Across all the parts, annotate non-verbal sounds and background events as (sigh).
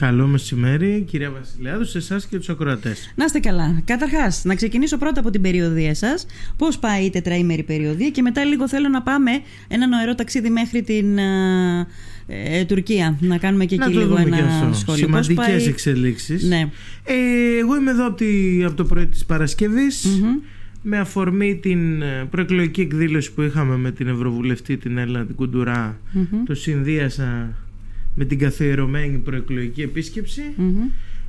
Καλό μεσημέρι, κυρία Βασιλιάδου, σε εσάς και τους ακροατές. Να είστε καλά. Καταρχάς, να ξεκινήσω πρώτα από την περιοδία σας. Πώς πάει η τετραήμερη περιοδία και μετά λίγο θέλω να πάμε ένα νοερό ταξίδι μέχρι την ε, ε Τουρκία. Να κάνουμε και εκεί λίγο ένα και σχόλιο. Σημαντικές πάει... εξελίξεις. Ναι. Ε, εγώ είμαι εδώ από, τη, από το πρωί της παρασκευη Με αφορμή την ε, προεκλογική εκδήλωση που είχαμε με την Ευρωβουλευτή την Έλληνα την κουντουρα το συνδύασα με την καθιερωμένη προεκλογική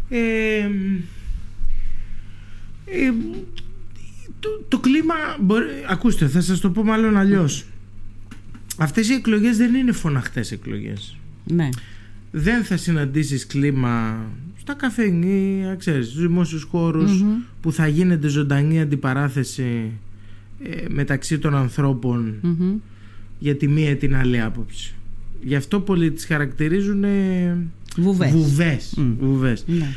ε, ε, το, το κλίμα μπορεί, ακούστε θα σας το πω μάλλον αλλιώς. Αυτές οι εκλογές δεν είναι φωναχτές εκλογές. Ναι. δεν θα συναντήσεις κλίμα στα καφενεία ξέρεις, στους δημόσιους που θα γίνεται ζωντανή αντιπαράθεση ε, μεταξύ των ανθρώπων για τη μία ή την άλλη άποψη Γι' αυτό πολλοί τις χαρακτηρίζουν βουβές. βουβές, βουβές. Ναι.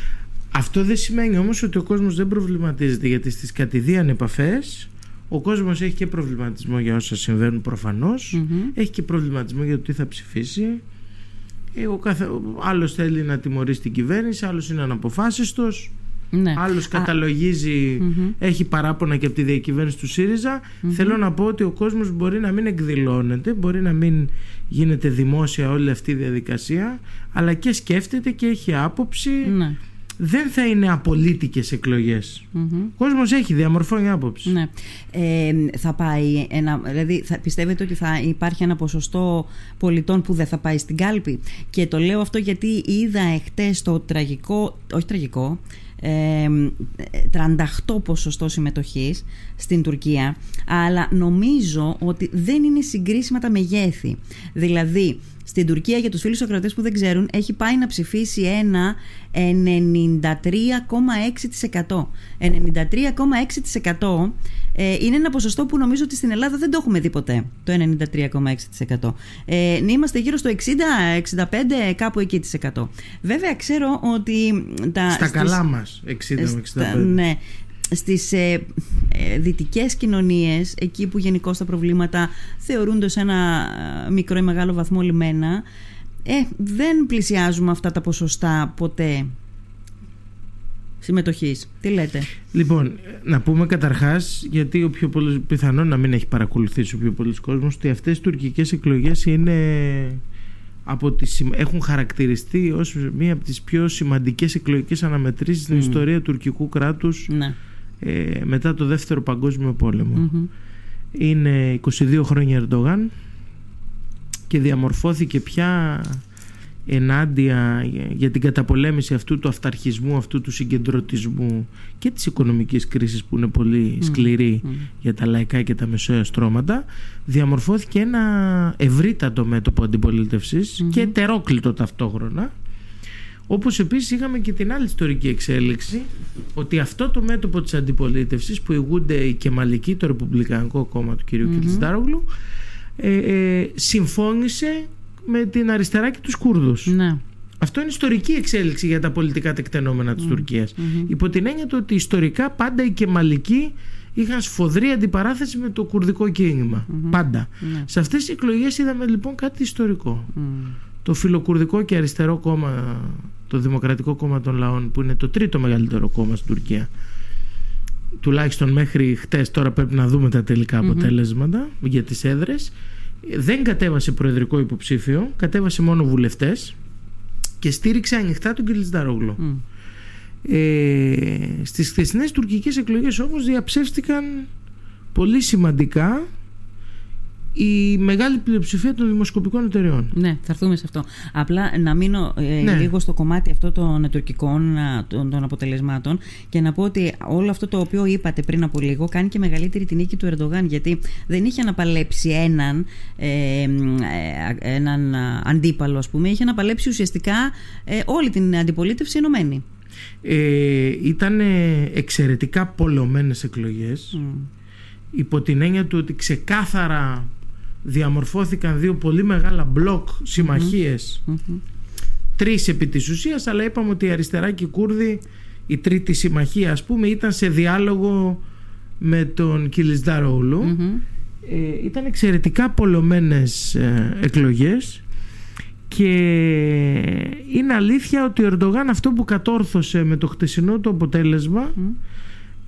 Αυτό δεν σημαίνει όμως ότι ο κόσμος δεν προβληματίζεται γιατί στις κατηδίαν επαφές ο κόσμος έχει και προβληματισμό για όσα συμβαίνουν έχει και προβληματισμό για το τι θα ψηφίσει ε, ο καθε... άλλος θέλει να τιμωρήσει την κυβέρνηση άλλος είναι αναποφάσιστος ναι. Άλλος καταλογίζει, έχει παράπονα και από τη διακυβέρνηση του ΣΥΡΙΖΑ. Θέλω να πω ότι ο κόσμος μπορεί να μην εκδηλώνεται, μπορεί να μην γίνεται δημόσια όλη αυτή η διαδικασία, αλλά και σκέφτεται και έχει άποψη. Ναι. Δεν θα είναι απολύτικες εκλογές. Ο κόσμος έχει διαμορφώνει άποψη. Ναι. Ε, θα πάει ένα, δηλαδή θα, πιστεύετε ότι θα υπάρχει ένα ποσοστό πολιτών που δεν θα πάει στην κάλπη; Και το λέω αυτό γιατί είδα εχθές το τραγικό, όχι τραγικό, 38 ποσοστό συμμετοχής στην Τουρκία αλλά νομίζω ότι δεν είναι συγκρίσιμα τα μεγέθη. Δηλαδή στην Τουρκία για τους φίλους ακροατές που δεν ξέρουν έχει πάει να ψηφίσει ένα 93,6% 93,6% ε, είναι ένα ποσοστό που νομίζω ότι στην Ελλάδα δεν το έχουμε δει ποτέ το 93,6% ε, είμαστε γύρω στο 60-65 κάπου εκεί της βέβαια ξέρω ότι τα, στα στις, καλά μας 60-65 ναι στις ε, ε, δυτικές κοινωνίες εκεί που γενικώ τα προβλήματα θεωρούνται σε ένα ε, μικρό ή μεγάλο βαθμό λιμένα ε, δεν πλησιάζουμε αυτά τα ποσοστά ποτέ συμμετοχής. Τι λέτε; Λοιπόν, να πούμε καταρχάς, γιατί ο πιο πολύ, πιθανό να μην έχει παρακολουθήσει ο πιο πολλοί κόσμος, ότι αυτές οι τουρκικές εκλογές είναι από τις, έχουν χαρακτηριστεί ως μία από τις πιο σημαντικές εκλογικές αναμετρήσεις στην ιστορία τουρκικού κράτους ναι. ε, μετά το δεύτερο παγκόσμιο Είναι 22 χρόνια Ερντογάν και διαμορφώθηκε πια ενάντια για την καταπολέμηση αυτού του αυταρχισμού, αυτού του συγκεντρωτισμού και της οικονομικής κρίσης που είναι πολύ σκληρή για τα λαϊκά και τα μεσαία στρώματα διαμορφώθηκε ένα ευρύτατο μέτωπο και ετερόκλητο ταυτόχρονα όπως επίσης είχαμε και την άλλη ιστορική εξέλιξη ότι αυτό το μέτωπο της αντιπολίτευσης που ηγούνται η Κεμαλική, το Ρεπουμπλικανικό κόμμα του κ. mm ε, ε, συμφώνησε με την αριστερά και τους Κούρδους. Ναι. Αυτό είναι ιστορική εξέλιξη για τα πολιτικά τεκτενόμενα της Τουρκίας. Υπό την έννοια του ότι ιστορικά πάντα οι Κεμαλικοί είχαν σφοδρή αντιπαράθεση με το κουρδικό Πάντα. Ναι. Σε αυτές τις εκλογές είδαμε λοιπόν κάτι ιστορικό. Το φιλοκουρδικό και αριστερό κόμμα, το Δημοκρατικό Κόμμα των Λαών, που είναι το τρίτο μεγαλύτερο κόμμα στην Τουρκία, τουλάχιστον μέχρι χτες τώρα πρέπει να δούμε τα τελικά αποτέλεσματα για τις έδρες δεν κατέβασε προεδρικό υποψήφιο, κατέβασε μόνο βουλευτές και στήριξε ανοιχτά τον Κιλιτζαρόγλου. Mm. Ε, στις χθεσινές τουρκικές εκλογές όμως διαψεύστηκαν πολύ σημαντικά η μεγάλη πλειοψηφία των δημοσκοπικών εταιρεών. Ναι, θα έρθουμε σε αυτό. Απλά να μείνω ε, ναι. λίγο στο κομμάτι αυτό των τουρκικών των, των, αποτελεσμάτων και να πω ότι όλο αυτό το οποίο είπατε πριν από λίγο κάνει και μεγαλύτερη την νίκη του Ερντογάν γιατί δεν είχε αναπαλέψει έναν, ε, ε, έναν αντίπαλο ας πούμε, είχε αναπαλέψει ουσιαστικά ε, όλη την αντιπολίτευση ενωμένη. Ε, ήταν εξαιρετικά πολλωμένες εκλογές υπό την έννοια του ότι ξεκάθαρα διαμορφώθηκαν δύο πολύ μεγάλα μπλοκ συμμαχίες. Mm-hmm. τρεις επί της ουσίας αλλά είπαμε ότι η αριστερά και οι Κούρδοι η τρίτη συμμαχία ας πούμε ήταν σε διάλογο με τον Κιλισδαρόλου ε, ήταν εξαιρετικά πολλωμένες ε, εκλογές και είναι αλήθεια ότι ο Ερντογάν αυτό που κατόρθωσε με το χτεσινό του αποτέλεσμα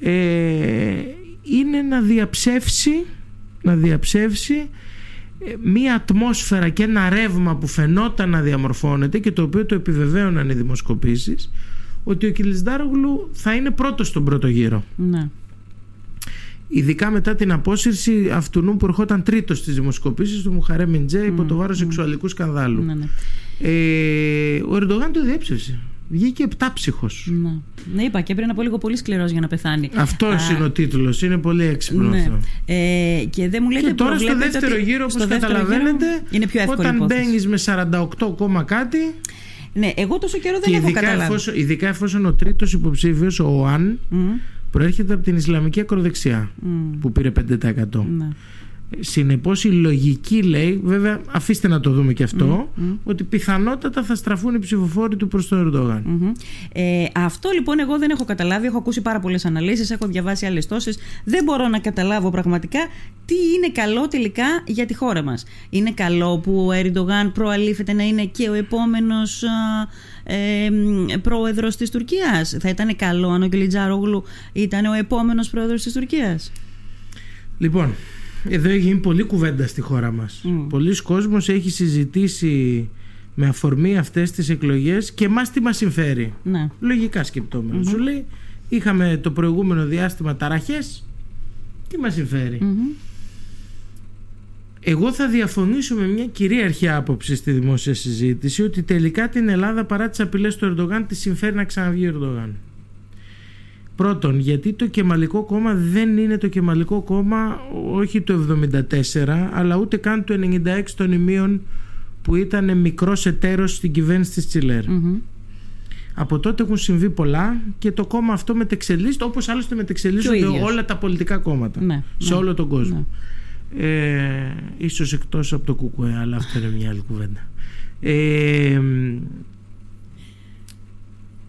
ε, είναι να διαψεύσει να διαψεύσει ε, μία ατμόσφαιρα και ένα ρεύμα που φαινόταν να διαμορφώνεται και το οποίο το επιβεβαίωναν οι δημοσκοπήσεις ότι ο Κιλισδάρογλου θα είναι πρώτος στον πρώτο γύρο. Ναι. Ειδικά μετά την απόσυρση αυτού που ερχόταν τρίτος στις δημοσκοπήσεις του Μουχαρέ Μιντζέ υπό το βάρος σεξουαλικού σκανδάλου. Ναι, ναι. Ε, ο Ερντογάν το διέψευσε. Βγήκε επτάψυχος. Ναι. ναι, είπα και πριν από λίγο πολύ σκληρός για να πεθάνει. Αυτός είναι ο τίτλος. Είναι πολύ έξυπνο ναι. αυτό. Ε, και δεν μου λέτε και τώρα στο δεύτερο γύρο, όπως καταλαβαίνετε, είναι πιο όταν μπαίνεις με 48 κάτι. Ναι, εγώ τόσο καιρό δεν έχω καταλάβει. Εφόσον, ειδικά εφόσον ο τρίτος υποψήφιος, ο Αν, mm. προέρχεται από την Ισλαμική ακροδεξιά, mm. που πήρε 5%. Ναι. Συνεπώς η λογική λέει, βέβαια αφήστε να το δούμε και αυτό, ότι πιθανότατα θα στραφούν οι ψηφοφόροι του προς τον ερντογαν Ε, αυτό λοιπόν εγώ δεν έχω καταλάβει. Έχω ακούσει πάρα πολλές αναλύσεις, έχω διαβάσει άλλες τόσες. Δεν μπορώ να καταλάβω πραγματικά τι είναι καλό τελικά για τη χώρα μας. Είναι καλό που ο Ερντογάν προαλήφεται να είναι και ο επόμενος ε, πρόεδρος της Τουρκίας. Θα ήταν καλό αν ο Γκλιτζάρογλου ήταν ο επόμενος πρόεδρος της Τουρκίας. Λοιπόν, εδώ έχει γίνει πολλή κουβέντα στη χώρα μας. Mm. Πολλοί κόσμος έχει συζητήσει με αφορμή αυτές τις εκλογές και μας τι μας συμφέρει. Ναι. Λογικά σκεπτόμενο. Mm-hmm. Σου λέει είχαμε το προηγούμενο διάστημα ταραχές, τι μας συμφέρει. Mm-hmm. Εγώ θα διαφωνήσω με μια κυρίαρχη άποψη στη δημόσια συζήτηση ότι τελικά την Ελλάδα παρά τις απειλές του Ερντογάν τη συμφέρει να ξαναβγεί ο Ερντογάν. Πρώτον, γιατί το Κεμαλικό κόμμα δεν είναι το Κεμαλικό κόμμα όχι το 74, αλλά ούτε καν το 96 των ημείων που ήταν μικρός εταίρος στην κυβέρνηση της τσιλερ Από τότε έχουν συμβεί πολλά και το κόμμα αυτό μετεξελίσσεται όπως άλλωστε μετεξελίσσονται όλα τα πολιτικά κόμματα ναι, σε ναι, όλο τον κόσμο. Ναι. Ε, ίσως εκτός από το ΚΚΕ, αλλά αυτό είναι μια άλλη κουβέντα. Ε,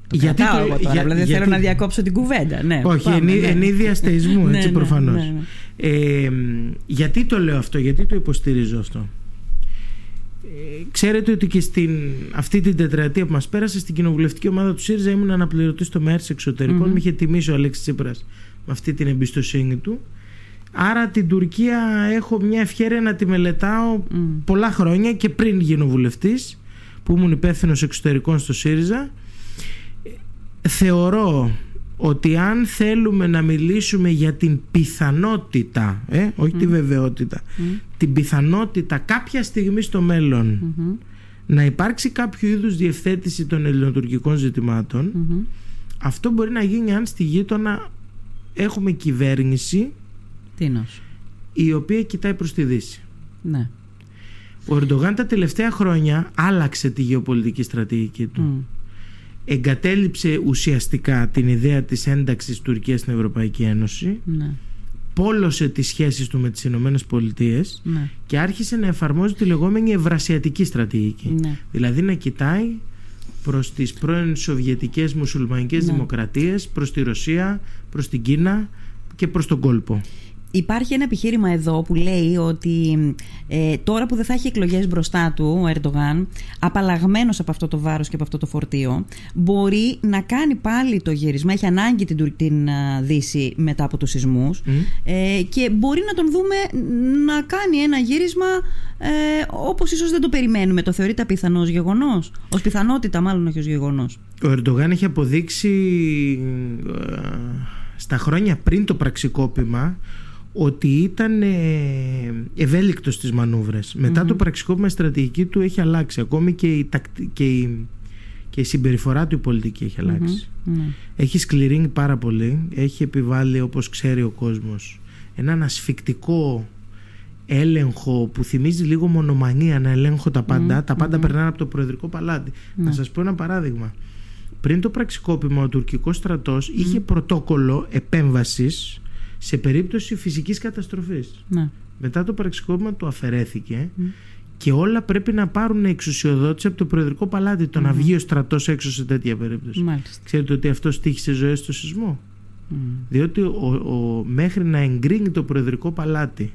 το γιατί το, εγώ τώρα, για, δηλαδή γιατί... θέλω να διακόψω την κουβέντα. Ναι, Όχι, εν, ναι. εν είδη αστεϊσμού, έτσι ναι, ναι, προφανώς. Ναι, ε, γιατί το λέω αυτό, γιατί το υποστηρίζω αυτό; Ε, ξέρετε ότι και στην αυτή την τετραετία που μας πέρασε στην κοινοβουλευτική ομάδα του ΣΥΡΙΖΑ ήμουν αναπληρωτής στο ΜΕΡΣ εξωτερικών. Mm-hmm. Με είχε τιμήσει ο Αλέξης Τσίπρας με αυτή την εμπιστοσύνη του. Άρα την Τουρκία έχω μια ευκαιρία να τη μελετάω mm. πολλά χρόνια και πριν γίνω βουλευτής που ήμουν υπεύθυνος εξωτερικών στο ΣΥΡΙΖΑ θεωρώ ότι αν θέλουμε να μιλήσουμε για την πιθανότητα, ε, όχι τη βεβαιότητα, την πιθανότητα κάποια στιγμή στο μέλλον να υπάρξει κάποιο είδους διευθέτηση των ελληνοτουρκικών ζητημάτων, αυτό μπορεί να γίνει αν στη γείτονα έχουμε κυβέρνηση Τίνος. η οποία κοιτάει προς τη Δύση. Ναι. Ο Ερντογάν τα τελευταία χρόνια άλλαξε τη γεωπολιτική στρατηγική του εγκατέλειψε ουσιαστικά την ιδέα της ένταξης Τουρκίας στην Ευρωπαϊκή Ένωση ναι. πόλωσε τις σχέσεις του με τις Ηνωμένες Πολιτείες ναι. και άρχισε να εφαρμόζει τη λεγόμενη ευρασιατική στρατηγική ναι. δηλαδή να κοιτάει προς τις πρώην Σοβιετικές μουσουλμανικές ναι. δημοκρατίες προς τη Ρωσία, προς την Κίνα και προς τον κόλπο Υπάρχει ένα επιχείρημα εδώ που λέει ότι ε, τώρα που δεν θα έχει εκλογές μπροστά του ο Ερντογάν, απαλλαγμένος από αυτό το βάρος και από αυτό το φορτίο, μπορεί να κάνει πάλι το γύρισμα. Έχει ανάγκη την, την Δύση μετά από τους σεισμούς ε, και μπορεί να τον δούμε να κάνει ένα γύρισμα ε, όπως ίσως δεν το περιμένουμε. Το θεωρείται πιθανός γεγονός; Ως πιθανότητα μάλλον όχι ως γεγονός. Ο Ερντογάν έχει αποδείξει ε, στα χρόνια πριν το πραξικόπημα ότι ήταν ε, ευέλικτος στις μανούβρες. Μετά το πραξικόπημα η στρατηγική του έχει αλλάξει. Ακόμη και η, και η, και η συμπεριφορά του η πολιτική έχει ναι. Έχει σκληρύνει πάρα πολύ. Έχει επιβάλει όπως ξέρει ο κόσμος έναν ασφικτικό έλεγχο που θυμίζει λίγο μονομανία να ελέγχω τα πάντα. Τα πάντα περνάνε από το Προεδρικό Παλάτι. Να ναι. σας πω ένα παράδειγμα. Πριν το πραξικόπημα ο τουρκικός στρατός είχε πρωτόκολλο επέμβασης σε περίπτωση φυσικής καταστροφής. Ναι. Μετά το πραξικόπημα του αφαιρέθηκε και όλα πρέπει να πάρουν εξουσιοδότηση από το Προεδρικό Παλάτι. Το να βγει ο στρατός έξω σε τέτοια περίπτωση. Μάλιστα. Ξέρετε ότι αυτό στήχησε ζωές στο σεισμό; Διότι ο, ο, μέχρι να εγκρίνει το Προεδρικό Παλάτι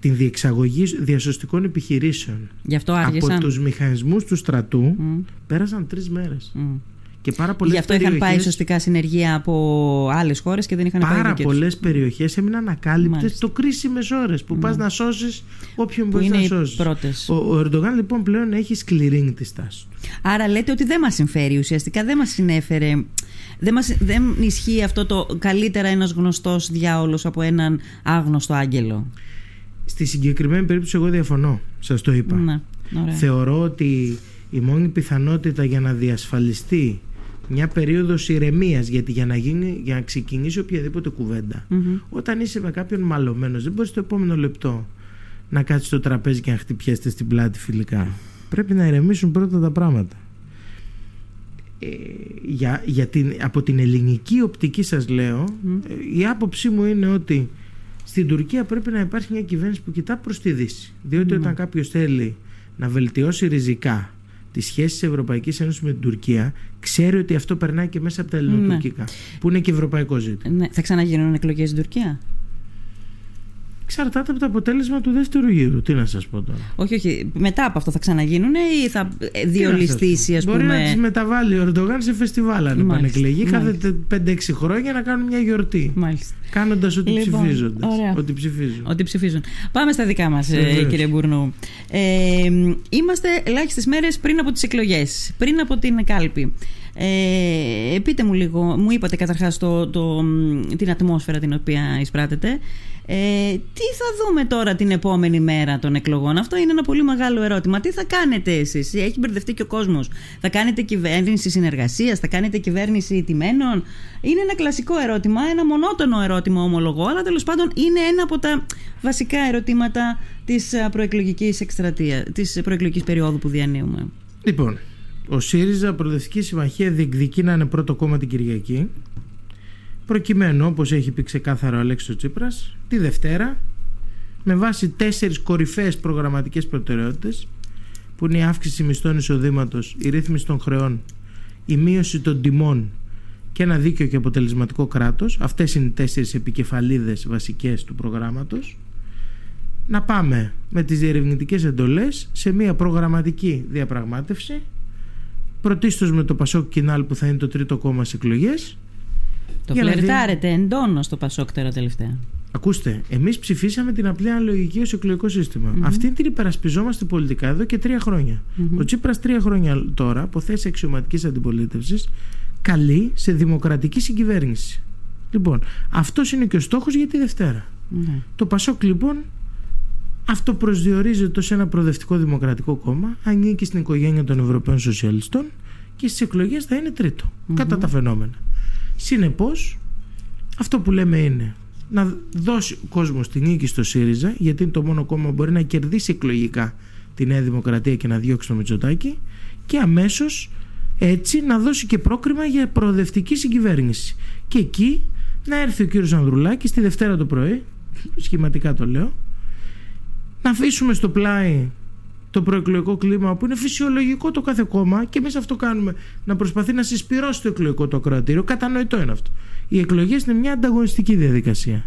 την διεξαγωγή διασωστικών επιχειρήσεων Γι αυτό από τους μηχανισμούς του στρατού πέρασαν τρεις μέρες. Και πάρα Γι' αυτό είχαν πάει σωστικά συνεργεία από άλλες χώρες και δεν είχαν πάρα πάει Πάρα πολλές περιοχές έμειναν ακάλυπτες το κρίσιμες ώρες που πας να σώσεις όποιον μπορείς να σώσεις. Ο, ο Ερντογάν λοιπόν πλέον έχει σκληρίνει τη στάση του. Άρα λέτε ότι δεν μας συμφέρει ουσιαστικά, δεν μας συνέφερε. Δεν, μας, δεν ισχύει αυτό το καλύτερα ένας γνωστός διάολος από έναν άγνωστο άγγελο. Στη συγκεκριμένη περίπτωση εγώ διαφωνώ, σας το είπα. Ναι, Θεωρώ ότι η μόνη πιθανότητα για να διασφαλιστεί μια περίοδος ηρεμίας, γιατί για να, γίνει, για να ξεκινήσει οποιαδήποτε όταν είσαι με κάποιον μαλωμένος, δεν μπορείς το επόμενο λεπτό να κάτσεις στο τραπέζι και να χτυπιέστε στην πλάτη φιλικά. Πρέπει να ηρεμήσουν πρώτα τα πράγματα. Ε, για, για την, από την ελληνική οπτική σας λέω ε, η άποψή μου είναι ότι στην Τουρκία πρέπει να υπάρχει μια κυβέρνηση που κοιτά προς τη Δύση διότι όταν κάποιος θέλει να βελτιώσει ριζικά τι σχέσει της Ευρωπαϊκής Ένωσης με την Τουρκία, ξέρει ότι αυτό περνάει και μέσα από τα ελληνοτουρκικά. Ναι. Που είναι και ευρωπαϊκό ζήτημα. Ναι. Θα ξαναγίνουν εκλογές στην Τουρκία; Εξαρτάται από το αποτέλεσμα του δεύτερου γύρου. Τι να σας πω τώρα. Όχι, όχι. Μετά από αυτό θα ξαναγίνουν ή θα διολυστήσει, ας πούμε. Μπορεί να τις μεταβάλει ο Ερντογάν σε φεστιβάλ αν επανεκλεγεί κάθε 5-6 χρόνια να κάνουν μια γιορτή. Κάνοντας ότι, λοιπόν, ψηφίζονται. ότι ψηφίζουν. Ότι ψηφίζουν. Πάμε στα δικά μας, ε, κύριε Μπουρνού. Ε, είμαστε ελάχιστες μέρες πριν από τις εκλογές, πριν από την κάλπη. Ε, πείτε μου λίγο, μου είπατε καταρχάς το, το, την ατμόσφαιρα την οποία εισπράτετε. Ε, τι θα δούμε τώρα την επόμενη μέρα των εκλογών; Αυτό είναι ένα πολύ μεγάλο ερώτημα. Τι θα κάνετε εσείς; Έχει μπερδευτεί και ο κόσμος. Θα κάνετε κυβέρνηση συνεργασίας, θα κάνετε κυβέρνηση τιμένων. Είναι ένα κλασικό ερώτημα, ένα μονότονο ερώτημα ομολογώ, αλλά τέλος πάντων είναι ένα από τα βασικά ερωτήματα της προεκλογικής εκστρατεία, της προεκλογικής περίοδου που διανύουμε. Λοιπόν, ο ΣΥΡΙΖΑ Προοδευτική Συμμαχία διεκδικεί να είναι πρώτο κόμμα την Κυριακή προκειμένου όπως έχει πει ξεκάθαρα ο Αλέξης Τσίπρας τη Δευτέρα με βάση τέσσερις κορυφαίες προγραμματικές προτεραιότητες που είναι η αύξηση μισθών εισοδήματος, η ρύθμιση των χρεών, η μείωση των τιμών και ένα δίκαιο και αποτελεσματικό κράτος. Αυτές είναι οι τέσσερις επικεφαλίδες βασικές του προγράμματος. Να πάμε με τις διερευνητικές εντολές σε μια προγραμματική διαπραγμάτευση πρωτίστως με το Πασόκ Κινάλ που θα είναι το τρίτο κόμμα στις εκλογές το φλερτάρετε δει... εντόνως στο Πασόκ τώρα τελευταία. Ακούστε, εμείς ψηφίσαμε την απλή αναλογική ως εκλογικό Αυτή την υπερασπιζόμαστε πολιτικά εδώ και τρία χρόνια. Ο Τσίπρας τρία χρόνια τώρα, από θέση αξιωματικής αντιπολίτευσης, καλεί σε δημοκρατική συγκυβέρνηση. Λοιπόν, αυτός είναι και ο στόχος για τη δευτερα Το Πασόκ λοιπόν αυτό προσδιορίζεται ως ένα προοδευτικό δημοκρατικό κόμμα, ανήκει στην οικογένεια των Ευρωπαίων Σοσιαλιστών και στις εκλογές θα είναι κατά τα φαινόμενα. Συνεπώς αυτό που λέμε είναι να δώσει ο κόσμος την νίκη στο ΣΥΡΙΖΑ γιατί είναι το μόνο κόμμα που μπορεί να κερδίσει εκλογικά τη Νέα Δημοκρατία και να διώξει το Μητσοτάκι και αμέσως έτσι να δώσει και πρόκριμα για προοδευτική συγκυβέρνηση. Και εκεί να έρθει ο κύριος Ανδρουλάκης τη Δευτέρα το πρωί, σχηματικά το λέω, να αφήσουμε στο πλάι το προεκλογικό κλίμα που είναι φυσιολογικό το κάθε κόμμα και εμείς αυτό κάνουμε. Να προσπαθεί να συσπηρώσει το εκλογικό το ακροατήριο. Κατανοητό είναι αυτό. Οι εκλογές είναι μια ανταγωνιστική διαδικασία.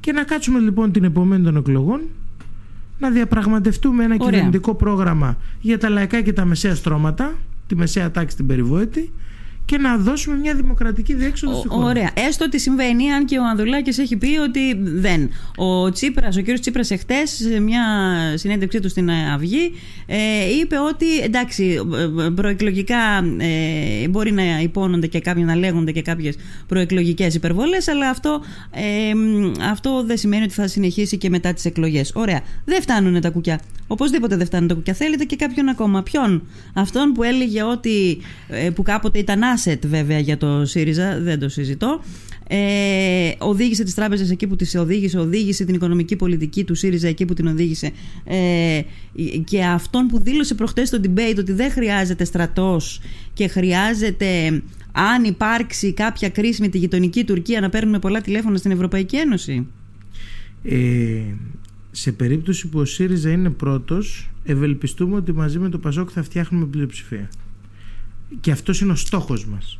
Και να κάτσουμε λοιπόν την επομένη των εκλογών να διαπραγματευτούμε ένα Ωραία. κυβερνητικό πρόγραμμα για τα λαϊκά και τα μεσαία στρώματα, τη μεσαία τάξη την περιβόητη, και να δώσουμε μια δημοκρατική διέξοδο στη χώρα. Ωραία. Έστω ότι συμβαίνει, αν και ο Ανδρουλάκης έχει πει ότι δεν. Ο Τσίπρας, ο κύριος Τσίπρας εχθές, σε μια συνέντευξή του στην Αυγή, ε, είπε ότι εντάξει, προεκλογικά ε, μπορεί να υπόνονται και κάποιοι να λέγονται και κάποιες προεκλογικές υπερβολές, αλλά αυτό, ε, αυτό δεν σημαίνει ότι θα συνεχίσει και μετά τις εκλογές. Ωραία. Δεν φτάνουν τα κουκιά. Οπωσδήποτε δεν φτάνουν τα κουκιά. Θέλετε και κάποιον ακόμα. Ποιον; Αυτόν που έλεγε ότι. Ε, που κάποτε ήταν asset βέβαια για το ΣΥΡΙΖΑ, δεν το συζητώ. Ε, οδήγησε τις τράπεζες εκεί που τις οδήγησε, οδήγησε την οικονομική πολιτική του ΣΥΡΙΖΑ εκεί που την οδήγησε ε, και αυτόν που δήλωσε προχτές στο debate ότι δεν χρειάζεται στρατός και χρειάζεται αν υπάρξει κάποια κρίση με τη γειτονική Τουρκία να παίρνουμε πολλά τηλέφωνα στην Ευρωπαϊκή Ένωση. Ε, σε περίπτωση που ο ΣΥΡΙΖΑ είναι πρώτος ευελπιστούμε ότι μαζί με το ΠΑΣΟΚ θα φτιάχνουμε πλειοψηφία και αυτός είναι ο στόχος μας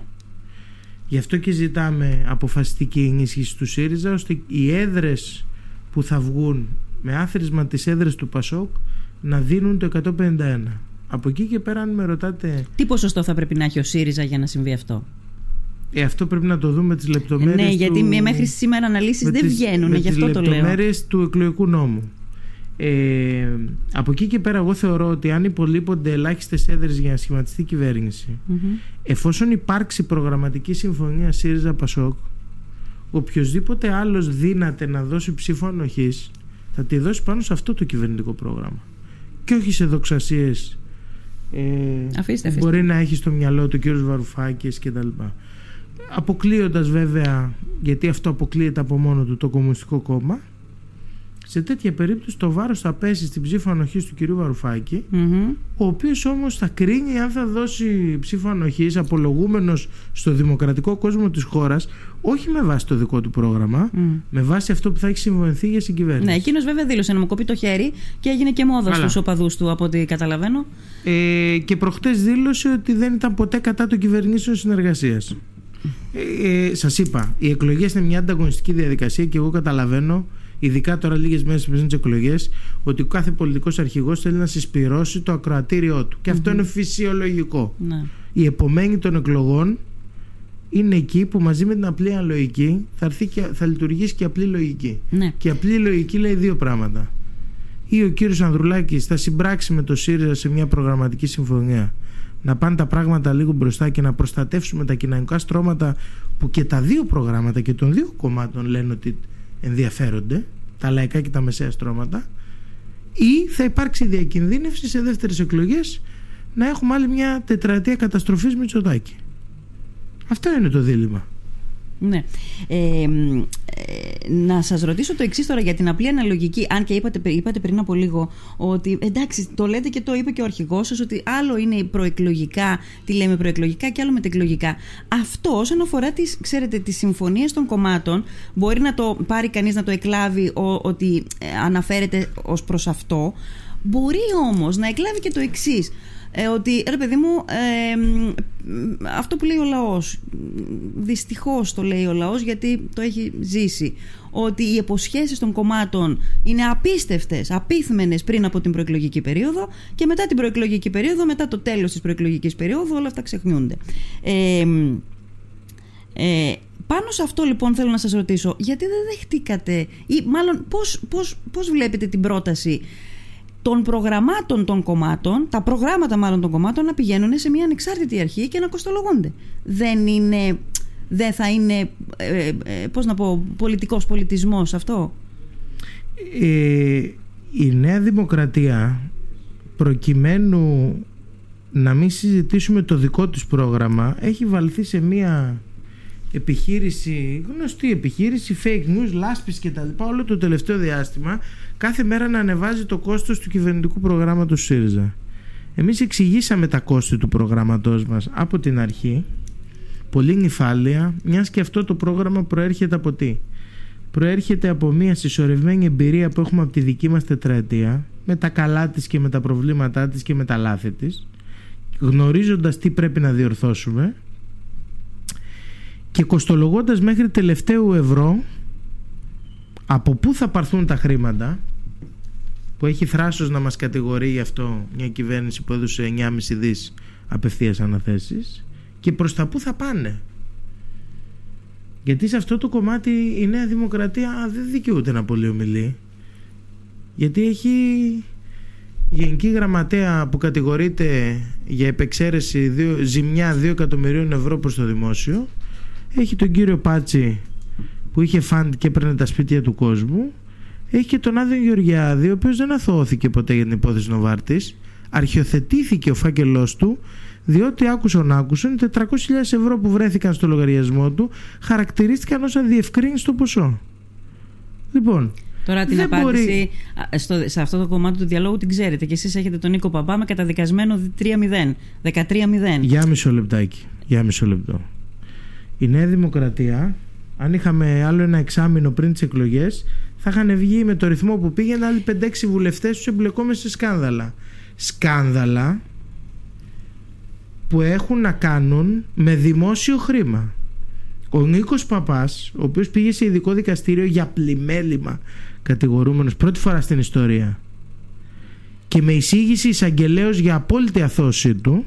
γι' αυτό και ζητάμε αποφασιστική ενίσχυση του ΣΥΡΙΖΑ ώστε οι έδρες που θα βγουν με άθροισμα τις έδρες του Πασόκ να δίνουν το 151. Από εκεί και πέρα αν με ρωτάτε... Τι ποσοστό θα πρέπει να έχει ο ΣΥΡΙΖΑ για να συμβεί αυτό; Ε, αυτό πρέπει να το δούμε τις λεπτομέρειες Ναι, γιατί του... μέχρι σήμερα αναλύσεις δεν τις, βγαίνουν, γι' αυτό το λέω. λεπτομέρειες του εκλογικού νόμου. Ε, από εκεί και πέρα εγώ θεωρώ ότι αν υπολείπονται ελάχιστες έδρες για να σχηματιστεί κυβέρνηση εφόσον υπάρξει προγραμματική συμφωνία ΣΥΡΙΖΑ ΠΑΣΟΚ οποιοδήποτε άλλος δύναται να δώσει ψήφο ανοχής θα τη δώσει πάνω σε αυτό το κυβερνητικό πρόγραμμα και όχι σε δοξασίες ε, αφήστε, μπορεί να έχει στο μυαλό του κ. Βαρουφάκης και τα λοιπά. Αποκλείοντας βέβαια, γιατί αυτό αποκλείεται από μόνο του το Κομμουνιστικό Κόμμα, σε τέτοια περίπτωση το βάρος θα πέσει στην ψήφο ανοχής του κυρίου Βαρουφάκη ο οποίος όμως θα κρίνει αν θα δώσει ψήφο ανοχής απολογούμενος στο δημοκρατικό κόσμο της χώρας όχι με βάση το δικό του πρόγραμμα με βάση αυτό που θα έχει συμβοληθεί για συγκυβέρνηση. Ναι, εκείνος βέβαια δήλωσε να μου κοπεί το χέρι και έγινε και μόδας στους οπαδούς του από ό,τι καταλαβαίνω. Ε, και προχτές δήλωσε ότι δεν ήταν ποτέ κατά των κυβερνήσεων συνεργασίας. Ε, ε, σας είπα, οι εκλογές είναι μια ανταγωνιστική διαδικασία και εγώ καταλαβαίνω ειδικά τώρα λίγες μέρες πριν τις εκλογές, ότι ο κάθε πολιτικός αρχηγός θέλει να συσπηρώσει το ακροατήριό του. Και αυτό είναι φυσιολογικό. Ναι. Η επομένη των εκλογών είναι εκεί που μαζί με την απλή αναλογική θα, έρθει και, θα λειτουργήσει και απλή λογική. Ναι. Και απλή λογική λέει δύο πράγματα. Ή ο κύριος Ανδρουλάκης θα συμπράξει με το ΣΥΡΙΖΑ σε μια προγραμματική συμφωνία να πάνε τα πράγματα λίγο μπροστά και να προστατεύσουμε τα κοινωνικά στρώματα που και τα δύο προγράμματα και των δύο κομμάτων λένε ότι ενδιαφέρονται, τα λαϊκά και τα μεσαία στρώματα, ή θα υπάρξει διακινδύνευση σε δεύτερες εκλογές να έχουμε άλλη μια τετραετία καταστροφής Μητσοτάκη. Αυτό είναι το δίλημα. Ναι. Ε, να σας ρωτήσω το εξής τώρα για την απλή αναλογική. Αν και είπατε, είπατε πριν από λίγο ότι εντάξει, το λέτε και το είπε και ο αρχηγός σας ότι άλλο είναι η προεκλογικά, τι λέμε προεκλογικά και άλλο μετεκλογικά. Αυτό όσον αφορά τις, ξέρετε, τις συμφωνίες των κομμάτων μπορεί να το πάρει κανείς να το εκλάβει ότι ε, αναφέρεται ως προς αυτό. Μπορεί όμως να εκλάβει και το εξής ε, ότι ρε παιδί μου αυτό που λέει ο λαός δυστυχώς το λέει ο λαός γιατί το έχει ζήσει ότι οι υποσχέσεις των κομμάτων είναι απίστευτες, απίθμενες πριν από την προεκλογική περίοδο και μετά την προεκλογική περίοδο, μετά το τέλος της προεκλογικής περίοδου όλα αυτά ξεχνιούνται. Ε, ε, πάνω σε αυτό λοιπόν θέλω να σας ρωτήσω γιατί δεν δεχτήκατε ή μάλλον πώς, πώς, πώς βλέπετε την πρόταση των προγραμμάτων των κομμάτων, τα προγράμματα μάλλον των κομμάτων να πηγαίνουν σε μια ανεξάρτητη αρχή και να κοστολογούνται. Δεν είναι, δεν θα είναι, ε, ε, πώς να πω, πολιτικός πολιτισμός αυτό; Ε, η Νέα Δημοκρατία προκειμένου να μην συζητήσουμε το δικό της πρόγραμμα έχει βαλθεί σε μια επιχείρηση, γνωστή επιχείρηση, fake news, λάσπης και τα λοιπά όλο το τελευταίο διάστημα κάθε μέρα να ανεβάζει το κόστος του κυβερνητικού προγράμματος ΣΥΡΙΖΑ. Εμείς εξηγήσαμε τα κόστη του προγραμματός μας από την αρχή, πολύ νυφάλια, μιας και αυτό το πρόγραμμα προέρχεται από τι; Προέρχεται από μια συσσωρευμένη εμπειρία που έχουμε από τη δική μας τετραετία, με τα καλά της και με τα προβλήματά της και με τα λάθη της, γνωρίζοντας τι πρέπει να διορθώσουμε και κοστολογώντας μέχρι τελευταίου ευρώ από πού θα πάρθουν τα χρήματα που έχει θράσος να μας κατηγορεί γι' αυτό μια κυβέρνηση που έδωσε 9,5 δις απευθείας αναθέσεις και προς τα πού θα πάνε. Γιατί σε αυτό το κομμάτι η Νέα Δημοκρατία δεν δικαιούται να πολύ ομιλεί. Γιατί έχει γενική γραμματέα που κατηγορείται για επεξαίρεση δύο, ζημιά 2 εκατομμυρίων ευρώ προς το δημόσιο. Έχει τον κύριο Πάτσι που είχε φαντ και έπαιρνε τα σπίτια του κόσμου έχει και τον Άδειο Γεωργιάδη, ο οποίος δεν αθωώθηκε ποτέ για την υπόθεση Νοβάρτης. Αρχιοθετήθηκε ο φάκελός του, διότι άκουσαν άκουσαν 400.000 ευρώ που βρέθηκαν στο λογαριασμό του χαρακτηρίστηκαν ως αδιευκρίνηστο ποσό. Λοιπόν, Τώρα την απάντηση στο, σε αυτό το κομμάτι του διαλόγου την ξέρετε και εσείς έχετε τον Νίκο Παπά με καταδικασμένο 3-0, 13-0. Για μισό λεπτάκι, για μισό λεπτό. Η Νέα Δημοκρατία, αν είχαμε άλλο ένα εξάμεινο πριν τις εκλογές, θα είχαν βγει με το ρυθμό που πήγαινε άλλοι 5-6 βουλευτές τους εμπλεκόμενοι σε σκάνδαλα. Σκάνδαλα που έχουν να κάνουν με δημόσιο χρήμα. Ο Νίκος Παπάς, ο οποίος πήγε σε ειδικό δικαστήριο για πλημέλημα κατηγορούμενος πρώτη φορά στην ιστορία και με εισήγηση εισαγγελέως για απόλυτη αθώση του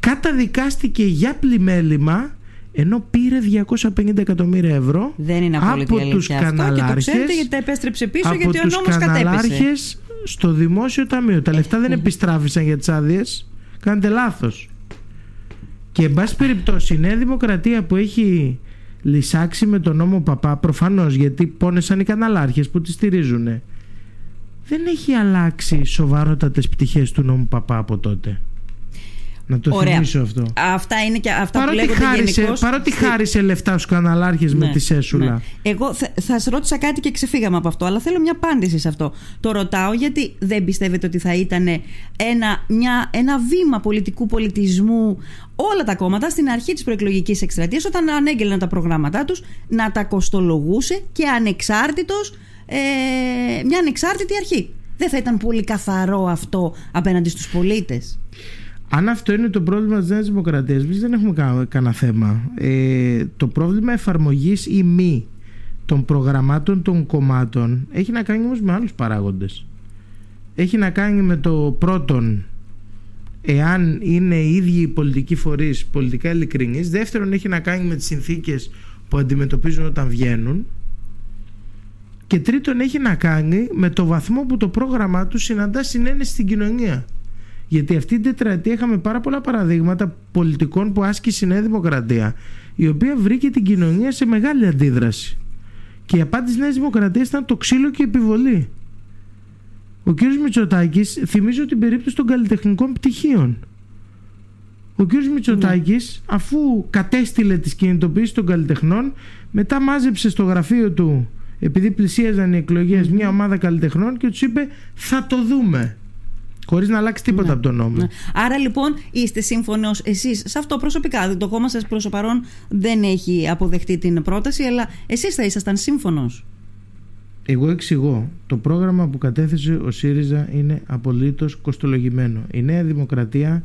καταδικάστηκε για πλημέλημα ενώ πήρε 250 εκατομμύρια ευρώ Δεν είναι από τους καναλάρχες και το γιατί τα επέστρεψε πίσω γιατί ο νόμος κατέπεσε. στο δημόσιο ταμείο. Τα λεφτά δεν επιστράφησαν για τις άδειες. κάνετε λάθος. Και εν πάση περιπτώσει η Νέα Δημοκρατία που έχει λυσάξει με τον νόμο Παπά προφανώς γιατί πόνεσαν οι καναλάρχες που τη στηρίζουν δεν έχει αλλάξει σοβαρότατες πτυχές του νόμου Παπά από τότε να το Ωραία. θυμίσω αυτό. Αυτά είναι και αυτά παρότι που λέγονται χάρισε, γενικώς... Παρότι χάρισε λεφτά στους καναλάρχες με ναι, τη Σέσουλα. Ναι. Εγώ θα, θα σας ρώτησα κάτι και ξεφύγαμε από αυτό, αλλά θέλω μια απάντηση σε αυτό. Το ρωτάω γιατί δεν πιστεύετε ότι θα ήταν ένα, μια, ένα βήμα πολιτικού πολιτισμού όλα τα κόμματα στην αρχή της προεκλογικής εκστρατείας όταν ανέγγελναν τα προγράμματά τους να τα κοστολογούσε και ανεξάρτητος ε, μια ανεξάρτητη αρχή. Δεν θα ήταν πολύ καθαρό αυτό απέναντι στους πολίτες. Αν αυτό είναι το πρόβλημα της Νέας Δημοκρατίας, εμείς δεν έχουμε κα, κανένα θέμα. Ε, το πρόβλημα εφαρμογής ή μη των προγραμμάτων των κομμάτων έχει να κάνει όμως με άλλους παράγοντες. Έχει να κάνει με το πρώτον, εάν είναι οι ίδιοι οι πολιτικοί φορείς πολιτικά ειλικρινείς. Δεύτερον, έχει να κάνει με τις συνθήκες που αντιμετωπίζουν όταν βγαίνουν. Και τρίτον, έχει να κάνει με το βαθμό που το πρόγραμμά τους συναντά συνένεση στην κοινωνία. Γιατί αυτή την τετραετία είχαμε πάρα πολλά παραδείγματα πολιτικών που άσκησε η Νέα Δημοκρατία, η οποία βρήκε την κοινωνία σε μεγάλη αντίδραση. Και η απάντηση της Νέας Δημοκρατίας ήταν το ξύλο και η επιβολή. Ο κ. Μητσοτάκης θυμίζω την περίπτωση των καλλιτεχνικών πτυχίων. Ο κ. Μητσοτάκης, αφού κατέστηλε τις κινητοποιήσεις των καλλιτεχνών, μετά μάζεψε στο γραφείο του, επειδή πλησίαζαν οι εκλογές, μια ομάδα καλλιτεχνών και τους είπε: Θα το δούμε. Χωρίς να αλλάξει τίποτα ναι. από τον νόμο. Ναι. Άρα λοιπόν είστε σύμφωνος εσείς σε αυτό προσωπικά. Το κόμμα σας προς το παρόν δεν έχει αποδεχτεί την πρόταση, αλλά εσείς θα ήσασταν σύμφωνος. Εγώ εξηγώ. Το πρόγραμμα που κατέθεσε ο ΣΥΡΙΖΑ είναι απολύτως κοστολογημένο. Η Νέα Δημοκρατία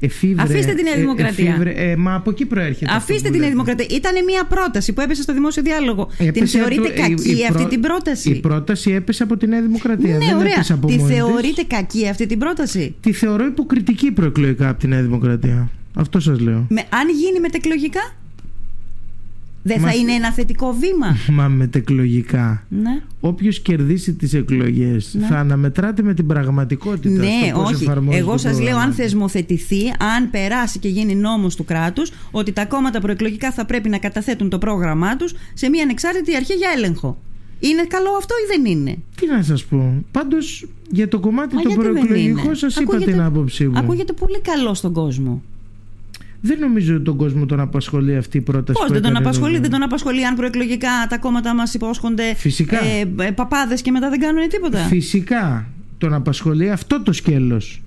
Εφήβρε, Αφήστε την Νέα ε, Δημοκρατία. Εφήβρε, ε, μα από εκεί προέρχεται. Αφήστε την Νέα Δημοκρατία. Ήταν μια πρόταση που έπεσε στο δημόσιο διάλογο. Έπεσε την θεωρείτε το, κακή η, η αυτή την πρόταση; Η πρόταση έπεσε από τη Νέα Δημοκρατία. Ναι, δεν ωραία. Έπεσε από της θεωρείτε κακή αυτή την πρόταση; Τη θεωρώ υποκριτική προεκλογικά από τη Νέα Δημοκρατία. Αυτό σας λέω. Με, αν γίνει μετεκλογικά; Δεν θα είναι ένα θετικό βήμα. (laughs) Μα μετεκλογικά. Ναι. Όποιος κερδίσει τις εκλογές ναι. θα αναμετράται με την πραγματικότητα. Ναι, όχι. Εγώ σας λέω, αν θεσμοθετηθεί, αν περάσει και γίνει νόμος του κράτους, ότι τα κόμματα προεκλογικά θα πρέπει να καταθέτουν το πρόγραμμά τους σε μια ανεξάρτητη αρχή για έλεγχο. Είναι καλό αυτό ή δεν είναι; Τι να σας πω. Πάντως για το κομμάτι Μα το προεκλογικό σας είπα την άποψή μου. Ακούγεται πολύ καλό στον κόσμο. Δεν νομίζω ότι τον κόσμο τον απασχολεί αυτή η πρόταση. Πώ δεν τον απασχολεί, δεν τον απασχολεί αν προεκλογικά τα κόμματα μας υπόσχονται Φυσικά. Ε, ε, παπάδες και μετά δεν κάνουν τίποτα. Φυσικά τον απασχολεί αυτό το σκέλος.